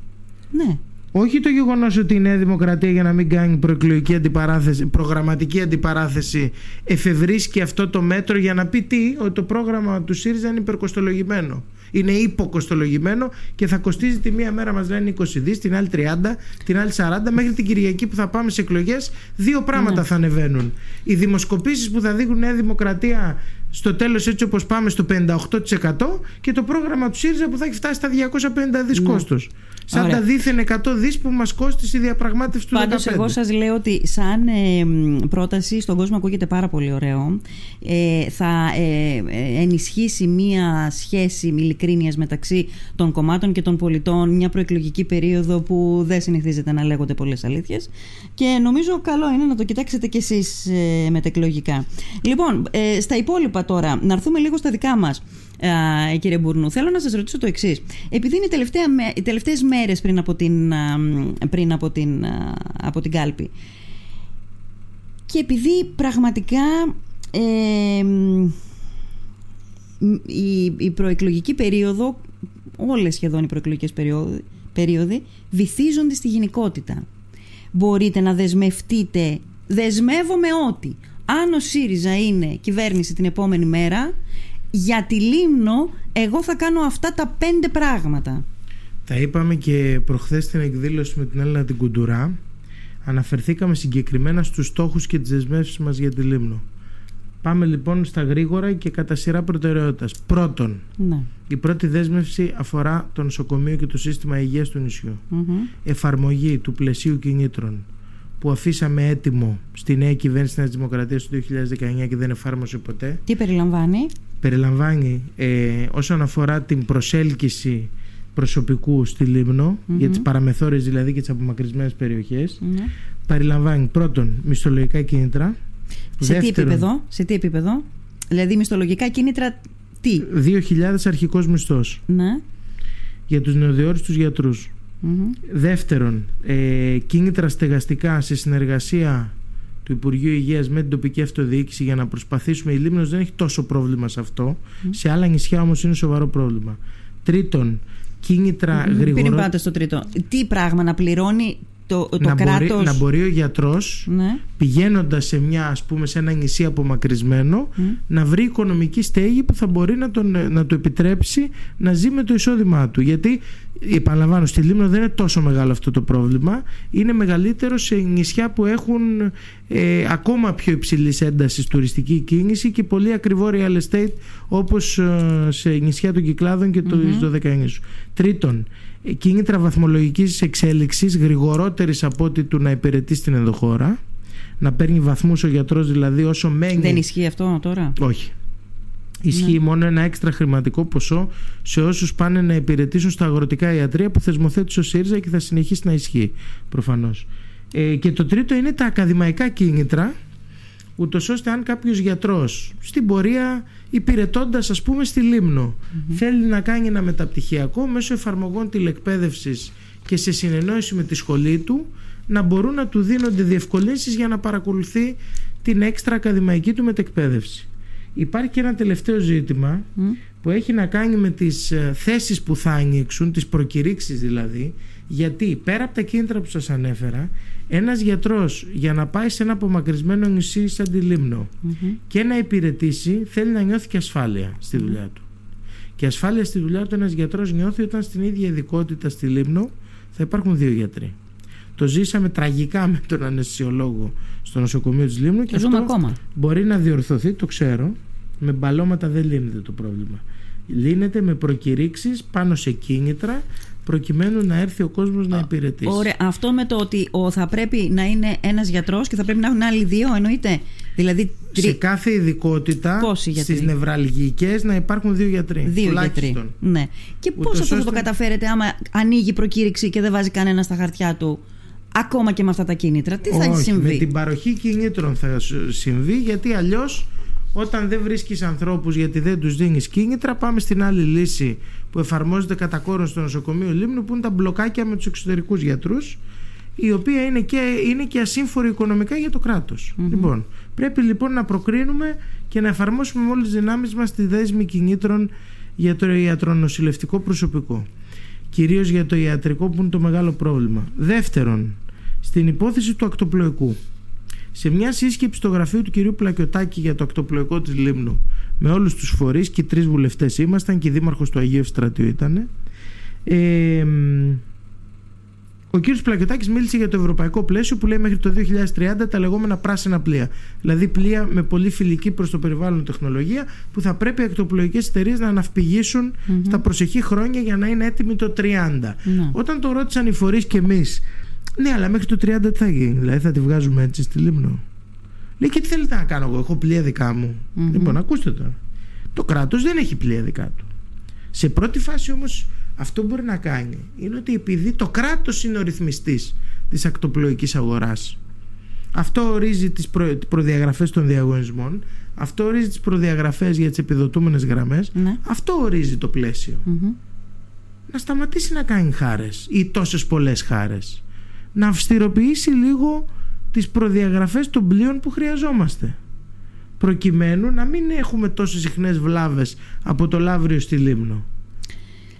Ναι. Όχι το γεγονός ότι η Νέα Δημοκρατία για να μην κάνει προεκλογική αντιπαράθεση, προγραμματική αντιπαράθεση, εφευρίσκει αυτό το μέτρο για να πει τι, ότι το πρόγραμμα του ΣΥΡΙΖΑ είναι υπερκοστολογημένο είναι υποκοστολογημένο και θα κοστίζει τη μία μέρα μας λένε 20 δις, την άλλη 30, την άλλη 40 μέχρι την Κυριακή που θα πάμε σε εκλογές. Δύο πράγματα ναι. θα ανεβαίνουν. Οι δημοσκοπήσεις που θα δείχνουν Νέα Δημοκρατία στο τέλος έτσι όπως πάμε στο 58% και το πρόγραμμα του ΣΥΡΙΖΑ που θα έχει φτάσει στα 250 δις ναι. κόστος. Σαν τα δίθεν 100 δις που μας κόστησε η διαπραγμάτευση του Πάντως εγώ σας λέω ότι σαν ε, πρόταση στον κόσμο ακούγεται πάρα πολύ ωραίο. Ε, θα ε, ε ενισχύσει μία σχέση ειλικρίνειας μεταξύ των κομμάτων και των πολιτών μια προεκλογική περίοδο που δεν συνηθίζεται να λέγονται πολλές αλήθειες. και νομίζω καλό είναι να το κοιτάξετε κι εσείς ε, μετεκλογικά. Λοιπόν, ε, στα υπόλοιπα τώρα, να έρθουμε λίγο στα δικά μας κύριε Μπουρνού. Θέλω να σας ρωτήσω το εξής. Επειδή είναι οι τελευταίες μέρες πριν από την, πριν από την, από την κάλπη και επειδή πραγματικά ε, η, η προεκλογική περίοδο όλες σχεδόν οι προεκλογικές περίοδοι, περίοδοι βυθίζονται στη γενικότητα. Μπορείτε να δεσμευτείτε, δεσμεύομαι ότι αν ο ΣΥΡΙΖΑ είναι κυβέρνηση την επόμενη μέρα για τη Λίμνο εγώ θα κάνω αυτά τα πέντε πράγματα. Τα είπαμε και προχθές στην εκδήλωση με την Έλληνα την Κουντουρά. Αναφερθήκαμε συγκεκριμένα στους στόχους και τις δεσμεύσεις μας για τη Λίμνο. Πάμε λοιπόν στα γρήγορα και κατά σειρά προτεραιότητας. Πρώτον, ναι. η πρώτη δέσμευση αφορά το νοσοκομείο και το σύστημα υγείας του νησιου Εφαρμογή του πλαισίου κινήτρων που αφήσαμε έτοιμο στη νέα κυβέρνηση της Δημοκρατίας του 2019 και δεν εφάρμοσε ποτέ. Τι περιλαμβάνει; Περιλαμβάνει ε, όσον αφορά την προσέλκυση προσωπικού στη λιμνο για τις παραμεθόρειες δηλαδή και τις απομακρυσμένες ναι. Περιλαμβάνει πρώτον μισθολογικά κίνητρα. Σε τι επίπεδο, σε τι επίπεδο, δηλαδή μισθολογικά κίνητρα τι; 2.000 αρχικός μισθός. Ναι. Για τους νεοδιόριστους γιατρούς. Δεύτερον, ε, κίνητρα στεγαστικά σε συνεργασία του Υπουργείου Υγείας με την τοπική αυτοδιοίκηση για να προσπαθήσουμε. Η Λίμνος δεν έχει τόσο πρόβλημα σε αυτό. Σε άλλα νησιά όμως είναι σοβαρό πρόβλημα. Τρίτον, κίνητρα mm-hmm. γρήγορα. Πριν πάτε στο τρίτο. Τι πράγμα να πληρώνει το, το να, κράτος... μπορεί, να μπορεί ο γιατρός ναι. πηγαίνοντας σε, μια, ας πούμε, σε ένα νησί απομακρυσμένο να βρει οικονομική στέγη που θα μπορεί να, τον, να του επιτρέψει να ζει με το εισόδημά του γιατί επαναλαμβάνω στη Λίμνο δεν είναι τόσο μεγάλο αυτό το πρόβλημα είναι μεγαλύτερο σε νησιά που έχουν ε, ακόμα πιο υψηλής έντασης τουριστική κίνηση και πολύ ακριβό real estate όπως ε, σε νησιά των Κυκλάδων και το mm-hmm. Τρίτον, κίνητρα βαθμολογικής εξέλιξης γρηγορότερης από ότι του να υπηρετεί στην ενδοχώρα να παίρνει βαθμούς ο γιατρός δηλαδή όσο μένει δεν ισχύει αυτό τώρα; Όχι Ισχύει ναι. μόνο ένα έξτρα χρηματικό ποσό σε όσους πάνε να υπηρετήσουν στα αγροτικά ιατρία που θεσμοθέτησε ο ΣΥΡΙΖΑ και θα συνεχίσει να ισχύει προφανώς. Ε, και το τρίτο είναι τα ακαδημαϊκά κίνητρα ούτως ώστε αν κάποιος γιατρός στην πορεία υπηρετώντας, ας πούμε στη λιμνο θέλει να κάνει ένα μεταπτυχιακό μέσω εφαρμογών τηλεκπαίδευσης και σε συνεννόηση με τη σχολή του να μπορούν να του δίνονται διευκολύνσεις για να παρακολουθεί την έξτρα ακαδημαϊκή του μετεκπαίδευση. Υπάρχει και ένα τελευταίο ζήτημα που έχει να κάνει με τις ε, θέσεις που θα ανοίξουν, τις προκηρύξεις δηλαδή, γιατί πέρα από τα κίνητρα που σας ανέφερα, ένας γιατρός για να πάει σε ένα απομακρυσμένο νησί σαν τη λιμνο και να υπηρετήσει θέλει να νιώθει και ασφάλεια στη δουλειά του. Και ασφάλεια στη δουλειά του ένας γιατρός νιώθει όταν στην ίδια ειδικότητα στη Λίμνο θα υπάρχουν δύο γιατροί. Το ζήσαμε τραγικά με τον αναισθησιολόγο στο νοσοκομείο της Λίμνου και αυτό ακόμα. μπορεί να διορθωθεί, το ξέρω. Με μπαλώματα δεν λύνεται το πρόβλημα. Λύνεται με προκηρύξεις πάνω σε κίνητρα προκειμένου να έρθει ο κόσμος να υπηρετήσει. Ωραία. Αυτό με το ότι ο, θα πρέπει να είναι ένας γιατρός και θα πρέπει να έχουν άλλοι δύο εννοείται. Δηλαδή, σε κάθε ειδικότητα στις νευραλγικές να υπάρχουν δύο γιατροί. Δύο γιατροί. Ναι. Και πώς αυτό θα το καταφέρετε άμα ανοίγει προκήρυξη και δεν βάζει κανένα στα χαρτιά του ακόμα και με αυτά τα κίνητρα. Τι θα Όχι, συμβεί; Με την παροχή κινήτρων θα συμβεί γιατί αλλιώς όταν δεν βρίσκεις ανθρώπους γιατί δεν τους δίνεις κίνητρα πάμε στην άλλη λύση που εφαρμόζεται κατά κόρος στο νοσοκομείο Λίμνου που είναι τα μπλοκάκια με τους εξωτερικούς γιατρούς η οποία είναι και, είναι και ασύμφορη οικονομικά για το κρατος Λοιπόν, πρέπει λοιπόν να προκρίνουμε και να εφαρμόσουμε με όλες τις δυνάμεις μας τη δέσμη κινήτρων για το ιατρονοσηλευτικό προσωπικό. Κυρίως για το ιατρικό που είναι το μεγάλο πρόβλημα. Δεύτερον, στην υπόθεση του ακτοπλοϊκού σε μια σύσκεψη στο γραφείο του κυρίου Πλακιωτάκη για το ακτοπλοϊκό της Λίμνου με όλους τους φορείς και τρεις βουλευτές ήμασταν και η δήμαρχος του Αγίου Ευστρατείου ήταν ε, ο κύριος Πλακιωτάκης μίλησε για το ευρωπαϊκό πλαίσιο που λέει μέχρι το 2030 τα λεγόμενα πράσινα πλοία. Δηλαδή πλοία με πολύ φιλική προς το περιβάλλον τεχνολογία που θα πρέπει οι ακτοπλοϊκές εταιρείες να αναφπηγήσουν mm-hmm. στα προσεχή χρόνια για να είναι έτοιμοι το 30. Ναι. Όταν το ρώτησαν οι φορείς και εμείς ναι, αλλά μέχρι το 30 τι θα γίνει. Δηλαδή θα τη βγάζουμε έτσι στη Λίμνο. Λέει και τι θέλετε να κάνω εγώ. Έχω πλοία δικά μου. Mm-hmm. Λοιπόν, ακούστε τώρα. Το κράτος δεν έχει πλοία δικά του. Σε πρώτη φάση όμως αυτό που μπορεί να κάνει είναι ότι επειδή το κράτος είναι ο ρυθμιστής της ακτοπλοϊκής αγοράς, αυτό ορίζει τις προ... προδιαγραφές των διαγωνισμών, αυτό ορίζει τις προδιαγραφές για τις επιδοτούμενες γραμμές, ναι. αυτό ορίζει το πλαίσιο. Mm-hmm. Να σταματήσει να κάνει χάρες ή τόσες πολλές χάρες να αυστηροποιήσει λίγο τις προδιαγραφές των πλοίων που χρειαζόμαστε προκειμένου να μην έχουμε τόσες συχνές βλάβες από το Λαύριο στη Λίμνο.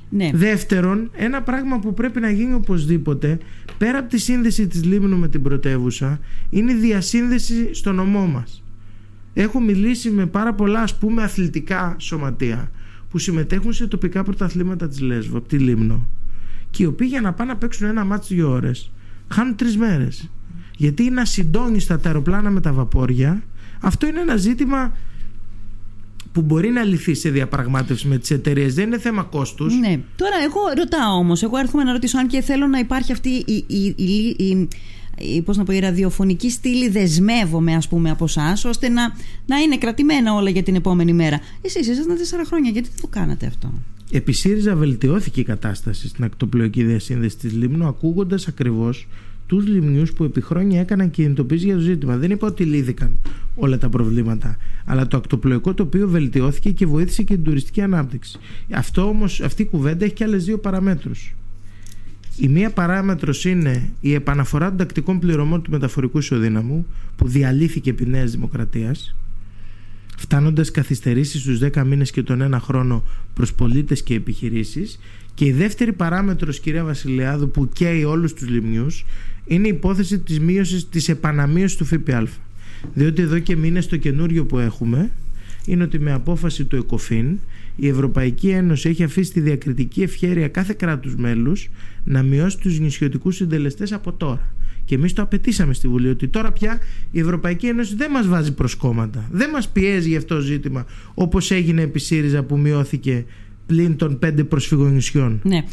Ναι. Δεύτερον, ένα πράγμα που πρέπει να γίνει οπωσδήποτε πέρα από τη σύνδεση της Λίμνου με την πρωτεύουσα είναι η διασύνδεση στο νομό μας. Έχω μιλήσει με πάρα πολλά ας πούμε αθλητικά σωματεία που συμμετέχουν σε τοπικά πρωταθλήματα της Λέσβου από τη Λίμνο και οι οποίοι για να πάνε να παίξουν ένα μάτσο δύο ώρες χάνουν τρεις μέρες. Γιατί να συντώνεις τα αεροπλάνα με τα βαπόρια, αυτό είναι ένα ζήτημα που μπορεί να λυθεί σε διαπραγμάτευση με τις εταιρείες. Δεν είναι θέμα κόστους. Ναι. Τώρα, εγώ ρωτάω όμως, εγώ έρχομαι να ρωτήσω αν και θέλω να υπάρχει αυτή η, η, η, η πώς να πω, η ραδιοφωνική στήλη δεσμεύομαι ας πούμε από εσάς, ώστε να, να είναι κρατημένα όλα για την επόμενη μέρα. Εσείς ήσασταν τέσσερα χρόνια, γιατί δεν το κάνατε αυτό; Επί ΣΥΡΙΖΑ βελτιώθηκε η κατάσταση στην ακτοπλοϊκή διασύνδεση της Λίμνου ακούγοντας ακριβώς τους λιμνιούς που επί χρόνια έκαναν κινητοποίηση για το ζήτημα. Δεν είπα ότι λύθηκαν όλα τα προβλήματα. Αλλά το ακτοπλοϊκό τοπίο βελτιώθηκε και βοήθησε και την τουριστική ανάπτυξη. Αυτό όμως, αυτή η κουβέντα έχει και άλλες δύο παραμέτρους. Η μία παράμετρος είναι η επαναφορά των τακτικών πληρωμών του μεταφορικού ισοδύναμου που διαλύθηκε επί Νέας Δημοκρατίας φτάνοντας καθυστερήσεις στους 10 μήνες και τον ένα χρόνο προς πολίτες και επιχειρήσεις και η δεύτερη παράμετρος κυρία Βασιλιάδου που καίει όλους τους λιμνιούς είναι η υπόθεση της μείωσης της επαναμείωσης του ΦΠΑ διότι εδώ και μήνες το καινούριο που έχουμε είναι ότι με απόφαση του ΕΚΟΦΗΝ η Ευρωπαϊκή Ένωση έχει αφήσει τη διακριτική ευχέρεια κάθε κράτους μέλους να μειώσει τους νησιωτικούς συντελεστές από τώρα. Και εμείς το απαιτήσαμε στη Βουλή ότι τώρα πια η Ευρωπαϊκή Ένωση δεν μας βάζει προ κόμματα. Δεν μας πιέζει για αυτό το ζήτημα όπως έγινε επί ΣΥΡΙΖΑ που μειώθηκε πλην των πέντε προσφυγών νησιών. Ναι.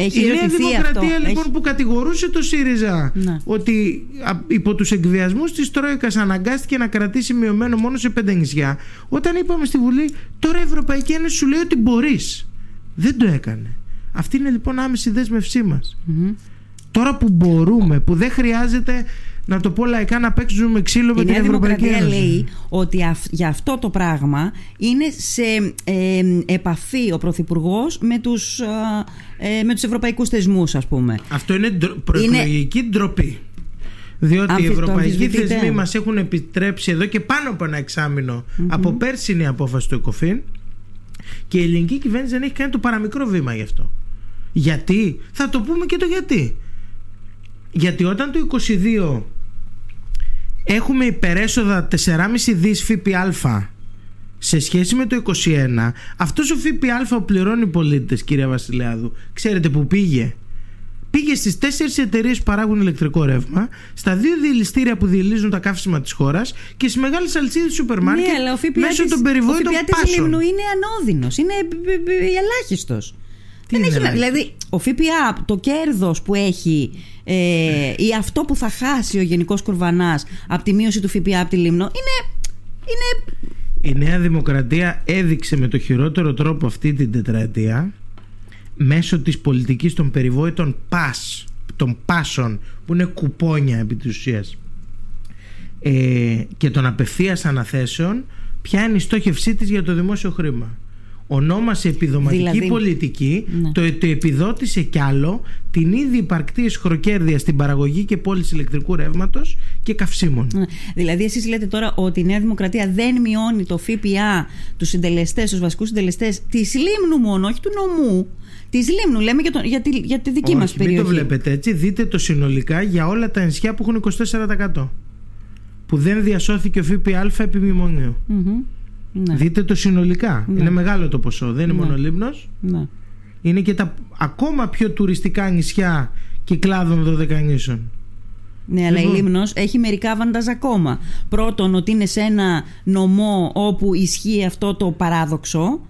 Έχει η Νέα Δημοκρατία αυτό. λοιπόν που κατηγορούσε το ΣΥΡΙΖΑ ναι. ότι υπό τους εκβιασμούς της Τρόικας αναγκάστηκε να κρατήσει μειωμένο μόνο σε πέντε νησιά όταν είπαμε στη Βουλή τώρα η Ευρωπαϊκή Ένωση σου λέει ότι μπορείς δεν το έκανε αυτή είναι λοιπόν άμεση δέσμευσή μας τώρα που μπορούμε που δεν χρειάζεται να το πω λαϊκά να παίξουμε ξύλο με την Ευρωπαϊκή Ένωση. Η λέει ότι για αυτό το πράγμα είναι σε ε, επαφή ο Πρωθυπουργός με τους, ε, με τους ευρωπαϊκούς θεσμούς ας πούμε. Αυτό είναι προεκλογική είναι... ντροπή. Διότι οι ευρωπαϊκοί θεσμοί μας έχουν επιτρέψει εδώ και πάνω από ένα εξάμεινο mm-hmm. από πέρσινη απόφαση του ΕΚΟΦΗΝ και η ελληνική κυβέρνηση δεν έχει κάνει το παραμικρό βήμα γι' αυτό. Γιατί; Θα το πούμε και το γιατί. Γιατί όταν το 22 έχουμε υπερέσοδα 4,5 δις ΦΠΑ σε σχέση με το 21 αυτός ο ΦΠΑ που πληρώνει οι πολίτες κυρία Βασιλιάδου ξέρετε που πήγε; Πήγε στις τέσσερις εταιρείες που παράγουν ηλεκτρικό ρεύμα στα δύο διελιστήρια που διελίζουν τα καύσιμα της χώρας και στις μεγάλες αλυσίδες σούπερ μάρκετ ναι, μέσω των περιβόητων πάσων. Ο ΦΠΑ είναι ανώδυνος, είναι ελάχιστος. Δεν έχει, δηλαδή, ο ΦΠΑ, το κέρδος που έχει ε, ή αυτό που θα χάσει ο Γενικός Κουρβανάς από τη μείωση του ΦΠΑ από τη Λίμνο είναι, είναι... Η Νέα Δημοκρατία έδειξε με το χειρότερο τρόπο αυτή την τετραετία μέσω της πολιτικής των περιβόητων πας, των πάσων που είναι κουπόνια επί της ουσίας ε, και των απευθείας αναθέσεων ποια είναι η στόχευσή της για το δημόσιο χρήμα ονόμασε επιδοματική δηλαδή, πολιτική, ναι. το, το επιδότησε κι άλλο την ήδη υπαρκτή χροκέρδεια στην παραγωγή και πώληση ηλεκτρικού ρεύματος και καυσίμων. Ναι. Δηλαδή, εσείς λέτε τώρα ότι η Νέα Δημοκρατία δεν μειώνει το ΦΠΑ, τους συντελεστές, τους βασικούς συντελεστές της Λίμνου μόνο, όχι του νομού. Της Λίμνου, λέμε για, το, για, τη, για τη δική μας περιοχή. Μην το βλέπετε έτσι. Δείτε το συνολικά για όλα τα νησιά που έχουν 24%. Που δεν διασώθηκε ο ΦΠΑ επί μνημονίου. Ναι. Δείτε το συνολικά. Ναι. Είναι μεγάλο το ποσό. Δεν είναι ναι. μόνο Λίμνος. Ναι. Είναι και τα ακόμα πιο τουριστικά νησιά κυκλάδων δωδεκανήσων. Ναι, αλλά λοιπόν. η Λίμνος έχει μερικά βαντάζ ακόμα. Πρώτον, ότι είναι σε ένα νομό όπου ισχύει αυτό το παράδοξο.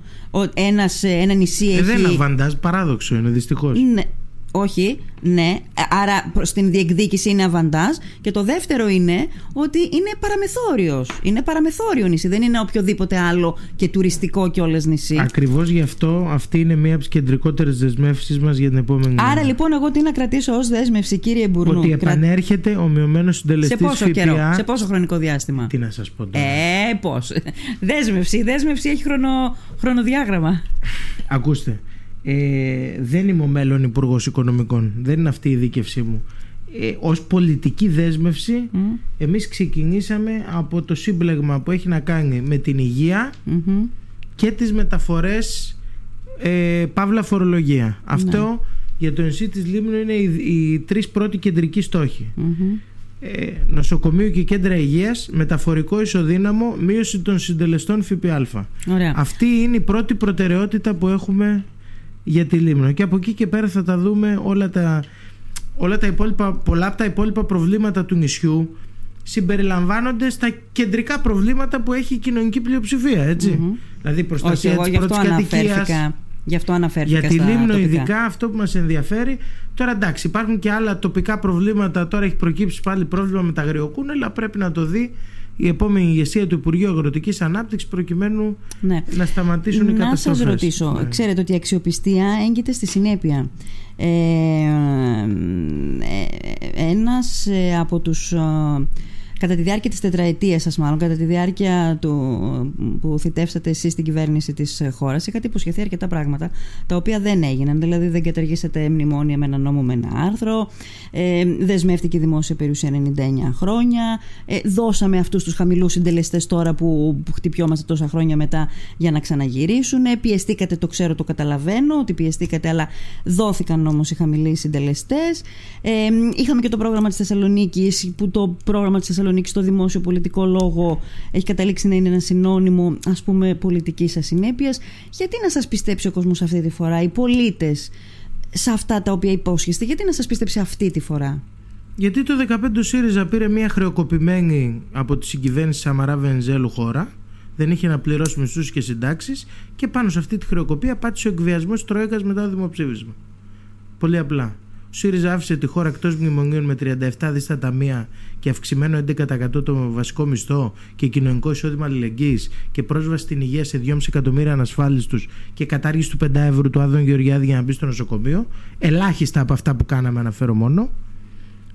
Ένας, ένα νησί ε, έχει... Δεν είναι βαντάζ, παράδοξο είναι δυστυχώς. Ναι, όχι, ναι. Άρα προ την διεκδίκηση είναι αβαντάζ. Και το δεύτερο είναι ότι είναι παραμεθόριος. Είναι παραμεθόριο νησί. Δεν είναι οποιοδήποτε άλλο και τουριστικό κιόλα νησί. Ακριβώς γι' αυτό αυτή είναι μία από τις κεντρικότερες δεσμεύσεις μας για την επόμενη Άρα λοιπόν, εγώ τι να κρατήσω ως δέσμευση, κύριε Μπουρνού; Ότι επανέρχεται ο μειωμένος συντελεστής Σε πόσο καιρό, σε πόσο χρονικό διάστημα; Τι να σας πω τώρα. Ε, πώς; δέσμευση. δέσμευση έχει χρονο, χρονοδιάγραμμα. Ακούστε ε, δεν είμαι ο μέλλον υπουργός Οικονομικών. Δεν είναι αυτή η δίκευσή μου. Ε, ως πολιτική δέσμευση mm. εμείς ξεκινήσαμε από το σύμπλεγμα που έχει να κάνει με την υγεια και τις μεταφορές ε, παύλα φορολογία. Ναι. Αυτό για το νησί της Λίμνου είναι οι, οι τρεις πρώτοι κεντρικοί στόχοι. Ε, νοσοκομείο και κέντρα υγείας, μεταφορικό ισοδύναμο, μείωση των συντελεστών ΦΠΑ. Αυτή είναι η πρώτη προτεραιότητα που έχουμε για τη Λίμνο. Και από εκεί και πέρα θα τα δούμε όλα τα, όλα τα υπόλοιπα, πολλά από τα υπόλοιπα προβλήματα του νησιού συμπεριλαμβάνονται στα κεντρικά προβλήματα που έχει η κοινωνική πλειοψηφία, έτσι. Mm-hmm. Δηλαδή προστασία της πρώτης κατοικίας. Γι' αυτό αναφέρθηκα Για τη Λίμνο ειδικά αυτό που μας ενδιαφέρει Τώρα εντάξει υπάρχουν και άλλα τοπικά προβλήματα Τώρα έχει προκύψει πάλι πρόβλημα με τα αγριοκούνελα Πρέπει να το δει η επόμενη ηγεσία του Υπουργείου Αγροτικής Ανάπτυξης προκειμένου ναι. να σταματήσουν οι καταστροφές. Να σας ρωτήσω, ναι. ξέρετε ότι η αξιοπιστία έγκυται στη συνέπεια. Ε, ε, ε ένας ε, από τους κατά τη διάρκεια της τετραετίας σας μάλλον, κατά τη διάρκεια του, που θητεύσατε εσείς στην κυβέρνηση της χώρας, είχατε υποσχεθεί αρκετά πράγματα τα οποία δεν έγιναν. Δηλαδή δεν καταργήσατε μνημόνια με ένα νόμο με ένα άρθρο, ε, δεσμεύτηκε η δημόσια περιουσία 99 χρόνια, ε, δώσαμε αυτούς τους χαμηλούς συντελεστές τώρα που, που χτυπιόμαστε τόσα χρόνια μετά για να ξαναγυρίσουν, ε, πιεστήκατε, το ξέρω, το καταλαβαίνω ότι πιεστήκατε, αλλά δόθηκαν όμως οι χαμηλοί συντελεστές. Ε, είχαμε και το πρόγραμμα της Θεσσαλονίκης που το πρόγραμμα της Θεσσαλονίκης Θεσσαλονίκη στο δημόσιο πολιτικό λόγο έχει καταλήξει να είναι ένα συνώνυμο ας πούμε πολιτικής ασυνέπειας. Γιατί να σας πιστέψει ο κόσμος αυτή τη φορά, οι πολίτες σε αυτά τα οποία υπόσχεστε, γιατί να σας πιστέψει αυτή τη φορά; Γιατί το 15 ο ΣΥΡΙΖΑ πήρε μια χρεοκοπημένη από τη συγκυβέρνηση Σαμαρά Βενζέλου χώρα, δεν είχε να πληρώσει μισθούς και συντάξεις και πάνω σε αυτή τη χρεοκοπία πάτησε ο εκβιασμός Τρόικας μετά το δημοψήφισμα. Πολύ απλά. Ο ΣΥΡΙΖΑ άφησε τη χώρα εκτός μνημονίων με 37 δις ταμεία και αυξημένο 11% το βασικό μισθό και κοινωνικό εισόδημα αλληλεγγύης και πρόσβαση στην υγεία σε 2,5 εκατομμύρια ανασφάλιστους και κατάργηση του 5 ευρώ του Άδων Γεωργιάδη για να μπει στο νοσοκομείο. Ελάχιστα από αυτά που κάναμε, αναφέρω μόνο.